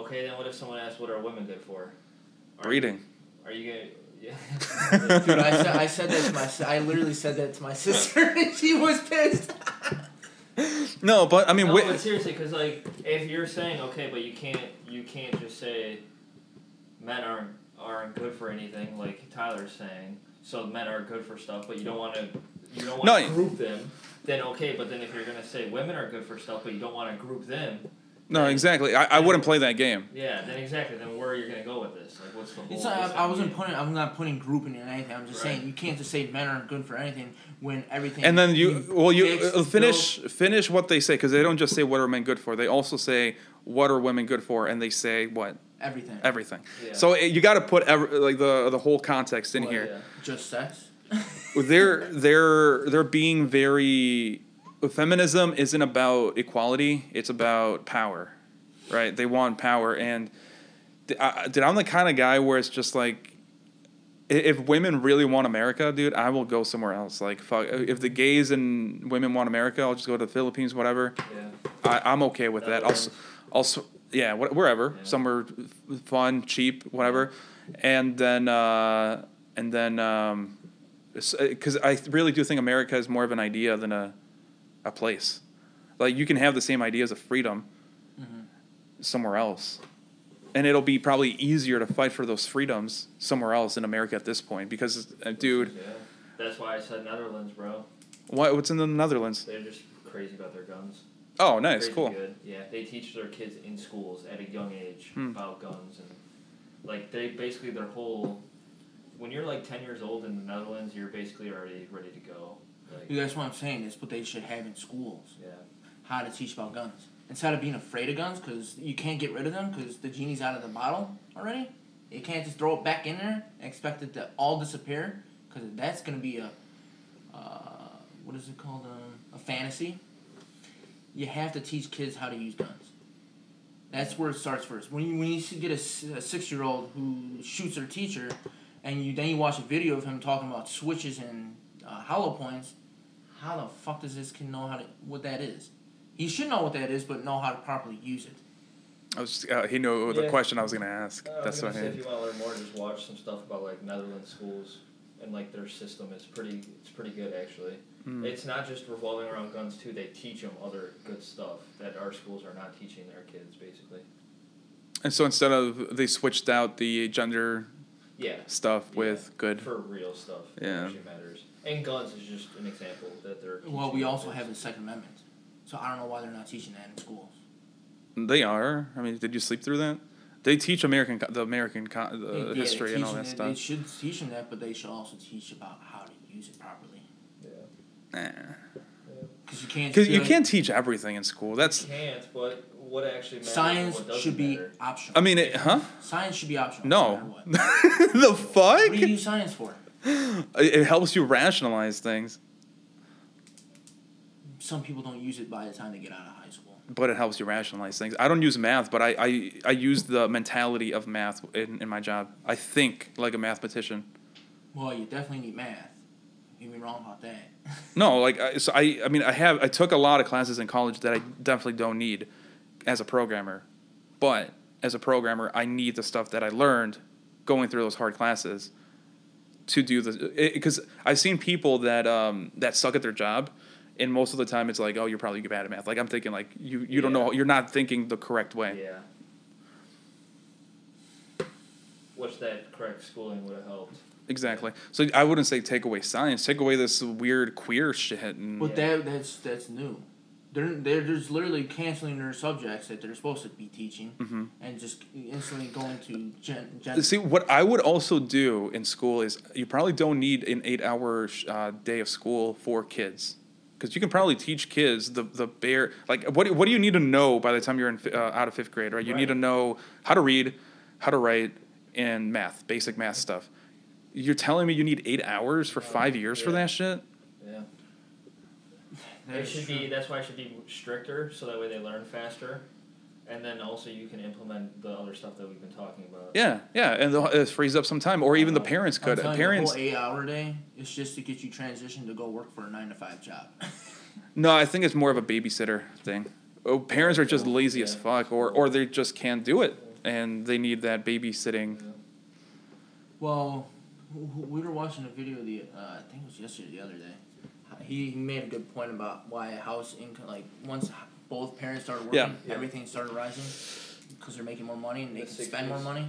Okay, then what if someone asks, "What are women good for?" Are Breeding. You, are you gonna? Yeah. Dude, I said I said that to my I literally said that to my sister and she was pissed. No, but I mean, no, wi- but seriously, because like, if you're saying okay, but you can't, you can't just say men aren't aren't good for anything, like Tyler's saying. So men are good for stuff, but you don't want to, you don't want No, to group them. Then okay, but then if you're gonna say women are good for stuff, but you don't want to group them, no, exactly. I, I wouldn't play that game. yeah, then exactly, then where are you gonna go with this? Like, what's the whole? It's not, I, I wasn't game? putting I'm not putting grouping in anything. I'm just Right. saying you can't just say men aren't good for anything when everything. And then you, well, you fix, uh, finish finish what they say because they don't just say what are men good for. They also say what are women good for, and they say what everything. everything. Yeah. So uh, you got to put every, like the the whole context in Well, here. yeah. Just sex. They're they're they're being very. Feminism isn't about equality; it's about power, right? They want power, and th- I, dude, I'm the kind of guy where it's just like, if women really want America, dude, I will go somewhere else. Like, fuck, if the gays and women want America, I'll just go to the Philippines, whatever. Yeah. I, I'm okay with that. I'll, s- I'll, yeah, wh- wherever, Yeah. somewhere fun, cheap, whatever, and then, uh, and then, um, because I really do think America is more of an idea than a, a place. Like you can have the same ideas of freedom somewhere else, and it'll be probably easier to fight for those freedoms somewhere else in America at this point. Because, uh, dude, Yeah. That's why I said Netherlands, bro. what what's in the Netherlands? They're just crazy about their guns. Oh, nice, Crazy cool. Good. Yeah, they teach their kids in schools at a young age Hmm. about guns and like they basically their whole. When you're like ten years old in the Netherlands, you're basically already ready to go. Like, Dude, that's what I'm saying. That's what they should have in schools. yeah. How to teach about guns instead of being afraid of guns because you can't get rid of them because the genie's out of the bottle already. You can't just throw it back in there and expect it to all disappear because that's gonna be a uh, what is it called um, a fantasy. You have to teach kids how to use guns. That's where it starts first. When you when you get a, six year old who shoots their teacher, and you then you watch a video of him talking about switches and uh, hollow points, how the fuck does this kid know how to what that is? He should know what that is, but know how to properly use it. I was, uh, he knew the Yeah. question I was gonna ask. Uh, I was That's gonna what say I. if you want to learn more, just watch some stuff about like Netherlands schools and like their system. It's pretty. It's pretty good actually. Mm. It's not just revolving around guns too. They teach them other good stuff that our schools are not teaching their kids, basically. And so instead of they switched out the gender Yeah. stuff Yeah. with good. For real stuff. Yeah. Actually matters. And guns is just an example that they're. Well, we also kids. have the Second Amendment, so I don't know why they're not teaching that in schools. They are. I mean, did you sleep through that? They teach American the American co- the Yeah, history and all that teaching it- They stuff. should teach them that, but they should also teach about how to use it properly. Yeah. Nah. Because you can't. Because you can't teach everything in school. That's. You Can't, but what actually matters? Science what should be matter. optional. I mean, it, huh? Science should be optional. no. No. what. the fuck? What do you use science for? It it helps you rationalize things, Some people don't use it by the time they get out of high school. but it helps you rationalize things. I don't use math, but I, I, I use the mentality of math in, in my job. I think like a mathematician. Well, you definitely need math. You me wrong about that. No, like I, so I, I mean, I have I took a lot of classes in college that I definitely don't need as a programmer, but as a programmer, I need the stuff that I learned going through those hard classes to do the because I've seen people that um that suck at their job. And most of the time, it's like, oh, you're probably bad at math. Like I'm thinking, like you, you don't know, you're not thinking the correct way. Yeah. Which that correct schooling would have helped. Exactly. So I wouldn't say take away science. Take away this weird queer shit. And But Yeah. that that's that's new. They're they're just literally canceling their subjects that they're supposed to be teaching Mhm. and just instantly going to gen, gen See, what I would also do in school is you probably don't need an eight-hour uh, day of school for kids, because you can probably teach kids the the bare like what what do you need to know by the time you're in uh, out of fifth grade, right? You need to know how to read, how to write, and math, basic math stuff. You're telling me you need eight hours for five years for that shit? Yeah. It should true. be. That's why it should be stricter, so that way they learn faster, and then also you can implement the other stuff that we've been talking about. Yeah, yeah, and it frees up some time, or even the parents I'm could. Parents, you, the whole eight hour day is just to get you transitioned to go work for a nine to five job. No, I think it's more of a babysitter thing. Oh, parents are just lazy as fuck, or or they just can't do it, and they need that babysitting. well, w- w- we were watching a video the uh, I think it was yesterday, the other day. He he made a good point about why a house income like once both parents started working, Yeah. Yeah. everything started rising because they're making more money and they The can spend more 60s. money.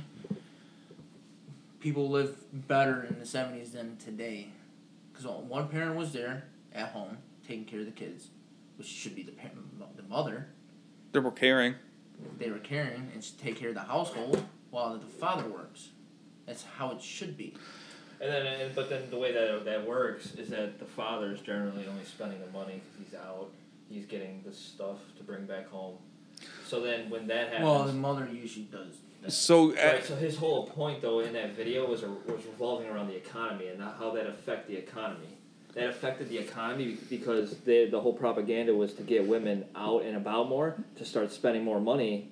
People live better in the seventies than today, because one parent was there at home taking care of the kids, which should be the parent, the mother. They're more caring. They were caring and should take care of the household while the father works. That's how it should be. And then, and, but then the way that that works is that the father is generally only spending the money because he's out. He's getting the stuff to bring back home. So then, when that happens, Well, the mother usually does. That. So uh, so his whole point though in that video was was revolving around the economy and how that affect the economy. That affected the economy because the the whole propaganda was to get women out and about more to start spending more money,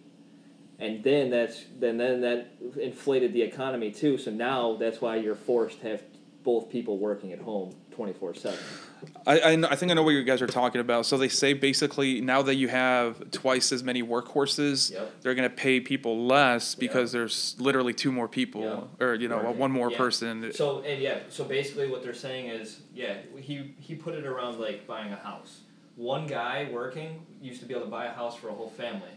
and then that's then then that inflated the economy too. So now that's why you're forced to have both people working at home twenty four seven. I, I, think I know what you guys are talking about. So they say basically now that you have twice as many workhorses, Yep. they're gonna pay people less because there's literally two more people, or you know, Right. one more Yeah. person. So and yeah, so basically what they're saying is, yeah, he he put it around like buying a house. One guy working used to be able to buy a house for a whole family.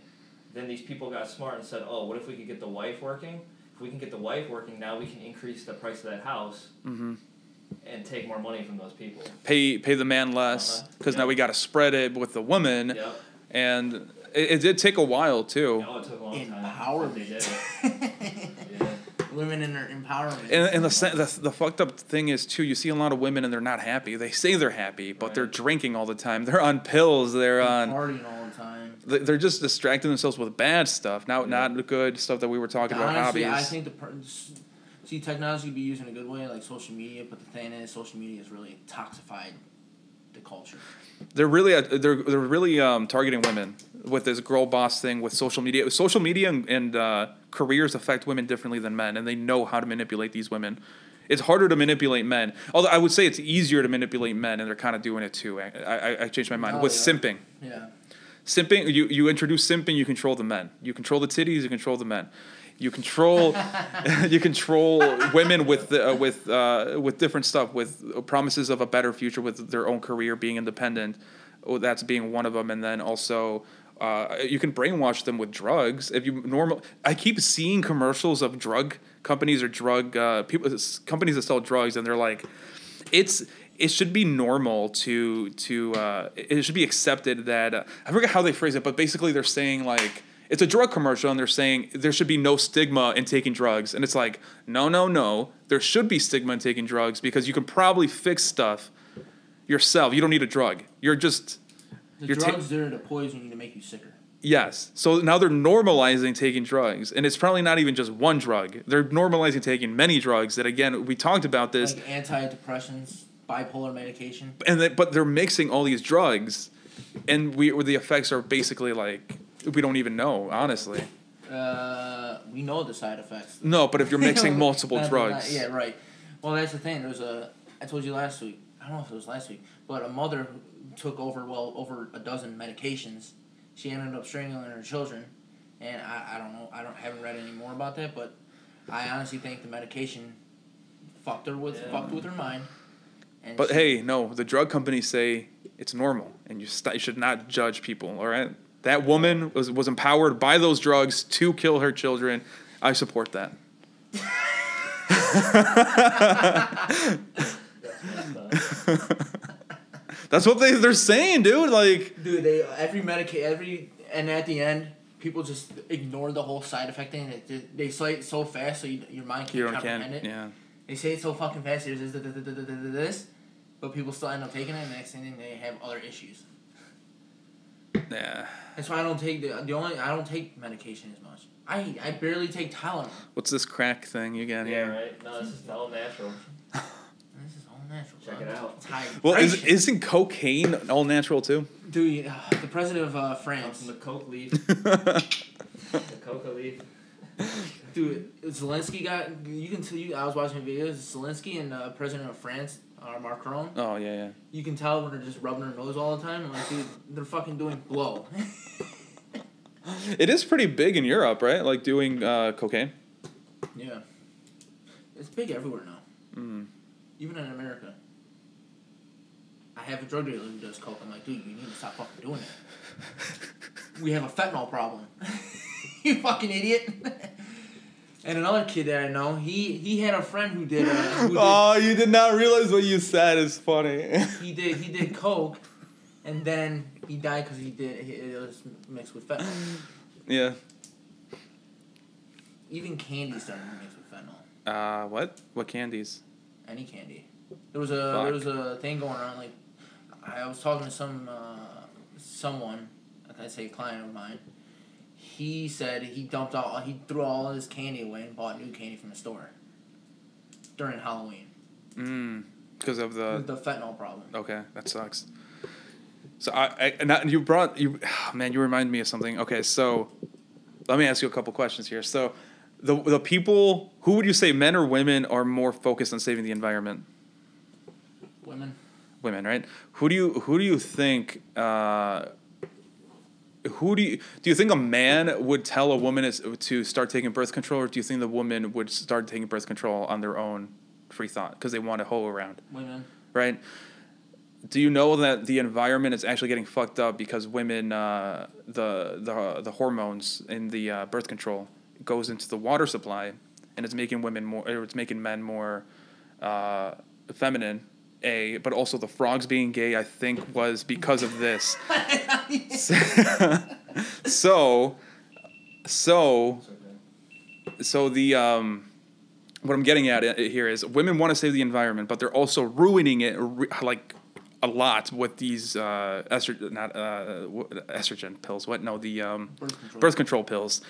Then these people got smart and said, "Oh, what if we could get the wife working? If we can get the wife working, now we can increase the price of that house hmm and take more money from those people." Pay pay the man less Uh-huh. because Yeah. now we got to spread it with the woman, Yep. and it, it did take a while too. No, it took a long time. Empowerment. They did Women in their empowerment. And, and the, the the fucked up thing is too. You see a lot of women and they're not happy. They say they're happy, but they're drinking all the time. They're on pills. They're on. They're just distracting themselves with bad stuff, not not the good stuff that we were talking about. Honestly, Hobbies. I think the per- see technology be used in a good way, like social media. But the thing is, social media has really toxified the culture. they're really uh, they're they're really um, targeting women with this girl boss thing with social media. Social media and, and uh, careers affect women differently than men, and they know how to manipulate these women. It's harder to manipulate men. Although I would say it's easier to manipulate men, and they're kind of doing it too. I, I, I changed my mind Oh, with yeah. simping. Yeah. Simping, you, you introduce simping, you control the men. You control the titties, you control the men. You control, you control women with uh, with uh, with different stuff, with promises of a better future with their own career, being independent. Oh, that's being one of them, and then also uh, you can brainwash them with drugs. If you normal, I keep seeing commercials of drug companies or drug uh, people companies that sell drugs, and they're like, it's it should be normal to to uh, it should be accepted that uh, I forget how they phrase it, but basically they're saying like it's a drug commercial and they're saying there should be no stigma in taking drugs, and it's like no no no, there should be stigma in taking drugs because you can probably fix stuff yourself. You don't need a drug. You're just The You're ta- drugs there to poison you to make you sicker. Yes. So now they're normalizing taking drugs, and it's probably not even just one drug. They're normalizing taking many drugs. That again, we talked about this, Like antidepressants, bipolar medication. and that, but they're mixing all these drugs, and we the effects are basically like we don't even know, honestly. Uh, we know the side effects. No, but if you're mixing multiple drugs, not- yeah, right. Well, that's the thing. There was a. I told you last week. I don't know if it was last week, but a mother took over well over a dozen medications. She ended up strangling her children, and I, I don't know. I don't haven't read any more about that, but I honestly think the medication fucked her with Yeah. fucked with her mind. And But she- hey, no, the drug companies say it's normal, and you, st- you should not judge people. All right, that woman was was empowered by those drugs to kill her children. I support that. That's what they they're saying, dude. Like, Dude, they every medica every and at the end, people just ignore the whole side effect thing. It, just- they say it so fast, so you, your mind can't you comprehend can't. it. Yeah. They say it so fucking fast. There's this, this, this, this, this, this, but people still end up taking it. And the next thing they have other issues. Yeah. That's why I don't take the the only I don't take medication as much. I I barely take Tylenol. What's this crack thing you got Yeah, here? Yeah, right. No, this is all natural. This is all natural. Check bro. it out. It's high Well, is, vibration. isn't cocaine all natural too? dude, uh, the president of uh, France, from the coke leaf, the coca leaf. dude, Zelensky got. You can tell. You, I was watching videos. Zelensky and uh, president of France, uh, Macron. oh yeah, yeah. You can tell when they're just rubbing their nose all the time. I'm like, dude, they're fucking doing blow. It is pretty big in Europe, right? Like doing uh, cocaine. yeah. It's big everywhere now. Mm. Even in America. I have a drug dealer who does coke. I'm like, dude, you need to stop fucking doing it. we have a fentanyl problem. you fucking idiot. And another kid that I know, he he had a friend who did. Uh, who did Oh, you did not realize what you said is funny. he did he did coke, and then he died because he did it was mixed with fentanyl. yeah. Even candy started to mix with fentanyl. Uh, what? What candies? Any candy. There was a Fuck. there was a thing going on like I was talking to some uh, someone, I say a client of mine. He said he dumped all he threw all his candy away and bought new candy from the store during Halloween. Mm. Because of the. the fentanyl problem. Okay, that sucks. So I, I and that- you brought you, man, you remind me of something. Okay, so let me ask you a couple questions here. So, the the people who would you say, men or women, are more focused on saving the environment? Women. Women, right? Who do you who do you think? Uh, who do you do you think a man would tell a woman is, to start taking birth control, or do you think the woman would start taking birth control on their own free thought because they want a hoe around? Women. right? Do you know that the environment is actually getting fucked up because women, uh, the the the hormones in the uh, birth control goes into the water supply, and it's making women more, or it's making men more uh, feminine. A, but also the frogs being gay, I think, was because of this. so, so, so the um, what I'm getting at here is women want to save the environment, but they're also ruining it like a lot with these uh, estrogen, not uh, estrogen pills. What? No, the um, Birth control. birth control pills.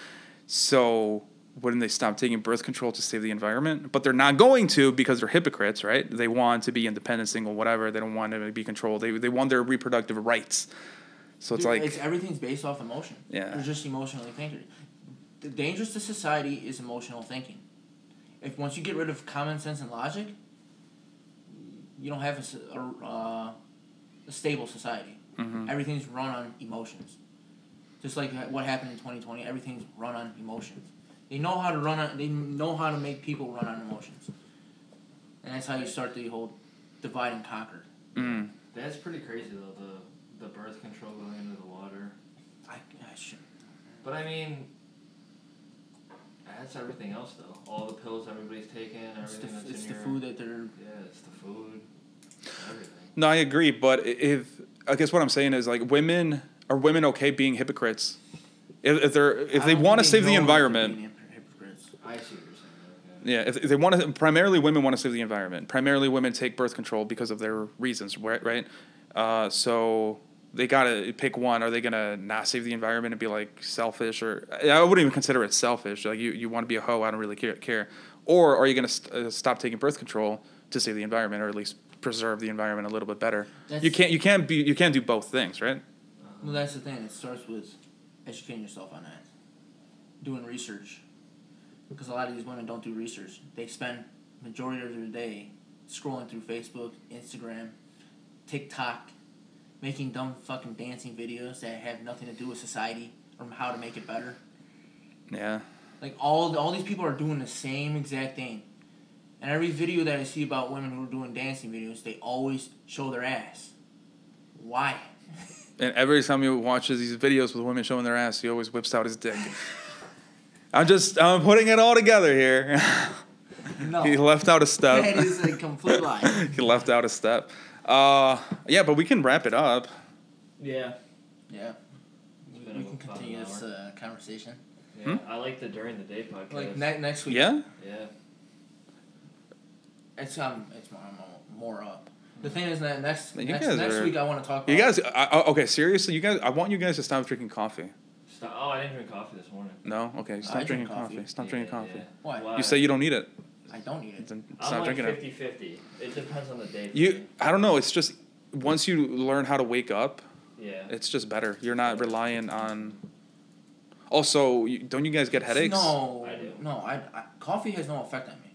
So wouldn't they stop taking birth control to save the environment? But they're not going to because they're hypocrites, right? They want to be independent, single, whatever. They don't want to be controlled. They they want their reproductive rights. So it's Dude, like it's everything's based off emotion. Yeah. They're just emotionally thinking. The dangerous to society is emotional thinking. If once you get rid of common sense and logic, you don't have a, a, uh, a stable society. Mhm. Everything's run on emotions. Just like what happened in 2020, everything's run on emotions. They know how to run on. They know how to make people run on emotions, and that's how you start the whole divide and conquer. Mm. That's pretty crazy though. The the birth control going into the water. I, I should. But I mean, that's everything else though. All the pills everybody's taking, It's the, that's it's in the your. food that they're. Yeah, it's the food. Everything. No, I agree, but if I guess what I'm saying is like women are women okay being hypocrites? If, if they're if they want to save the know that they're environment, being hypocr- hypocrites. I see what you're saying. Yeah, if, if they want to primarily women want to save the environment. Primarily women take birth control because of their reasons, right? Right. Uh, so they gotta pick one. Are they gonna not save the environment and be like selfish, or I wouldn't even consider it selfish. Like you, you want to be a hoe. I don't really care. care. Or are you gonna st- uh, stop taking birth control to save the environment, or at least preserve the environment a little bit better? you can't. You can't be. You can't do both things, right? Well, that's the thing. It starts with educating yourself on that, doing research, because a lot of these women don't do research. They spend majority of their day scrolling through Facebook, Instagram, TikTok, making dumb fucking dancing videos that have nothing to do with society or how to make it better. Yeah. Like all all these people are doing the same exact thing. And every video that I see about women who are doing dancing videos, they always show their ass. Why? And every time he watches these videos with women showing their ass, he always whips out his dick. I'm just. I'm putting it all together here. No. he left out a step. That is a complete lie. he left out a step. Uh, yeah, but we can wrap it up. Yeah. Yeah. We, been we about can continue this uh, conversation. Yeah. I like the during the day podcast. Like ne- next week. Yeah. yeah. It's um it's more, more up. The thing is that next You next, next are- week I want to talk about You guys. I, I- okay, seriously, you guys. I want you guys to stop drinking coffee. Stop. Oh, I didn't drink coffee this morning. No. Okay. Stop I drink drinking coffee. coffee. Stop Yeah, drinking yeah, coffee. yeah. Why? Why? You say you don't need it. I don't need it. Then I'm stop like drinking it. 50-50. It depends on the day. For You. me. I don't know. It's just once you learn how to wake up, Yeah. it's just better. You're not relying on. Also, you, don't you guys get headaches? No, I do. no. I, I coffee has no effect on me.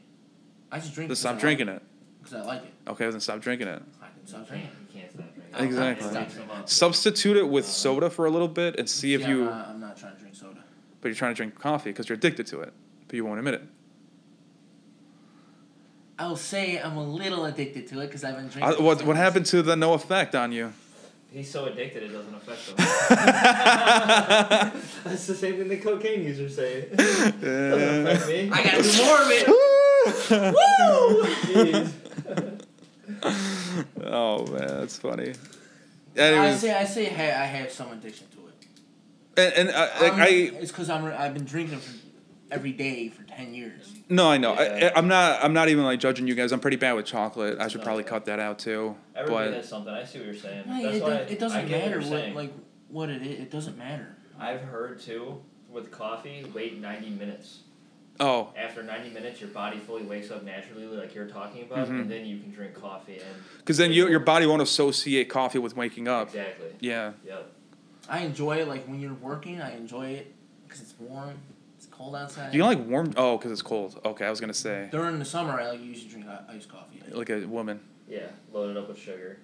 I just drink. Then stop drinking it. because I like it. Okay, then stop drinking it. I can stop can't, drinking. you can't stop drinking. I'll Exactly. It takes them up. Substitute it with Uh, soda for a little bit and see if you. I'm not, I'm not trying to drink soda. But you're trying to drink coffee because you're addicted to it, but you won't admit it. I'll say I'm a little addicted to it because I've been drinking. It what what happened to the no effect on you? He's so addicted it doesn't affect him. That's the same thing the cocaine users say. Doesn't affect me. I gotta do more of it. Woo! Jeez. oh man, that's funny. I say I say I have, I have some addiction to it. and, and uh, like I it's because I'm I've been drinking for every day for ten years. no, I know. I, Yeah. I, I'm not. I'm not even like judging you guys. I'm pretty bad with chocolate. I should probably cut that out too. Everybody But has something. I see what you're saying. Like, That's it, why do- it I doesn't get matter what, what, you're saying. like what it is. It doesn't matter. I've heard too with coffee. Wait 90 minutes. Oh, After 90 minutes, your body fully wakes up naturally, like you're talking about, Mhm. and then you can drink coffee. And because then you, your body won't associate coffee with waking up. exactly. Yeah. Yep. I enjoy it. Like when you're working, I enjoy it because it's warm. It's cold outside. Do you like warm? Oh, because it's cold. Okay, I was gonna say During the summer, I like usually drink i- iced coffee. like a woman. Yeah. Load it up with sugar.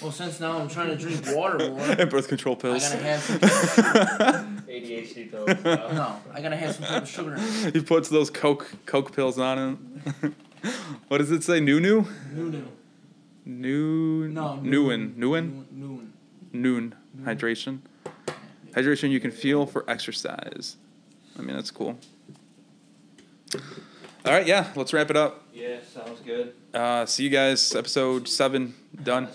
Well, since now I'm trying to drink water more, and birth control pills. I gotta have some. ADHD pills. no. No, I gotta have some type of sugar he puts those coke coke pills on him. what does it say? New new New new. new No. newen newen Nuun. Nuun hydration. Hydration you can feel for exercise. I mean that's cool. All right, yeah, let's wrap it up. Yeah. Sounds good. Uh, see you guys. Episode seven done.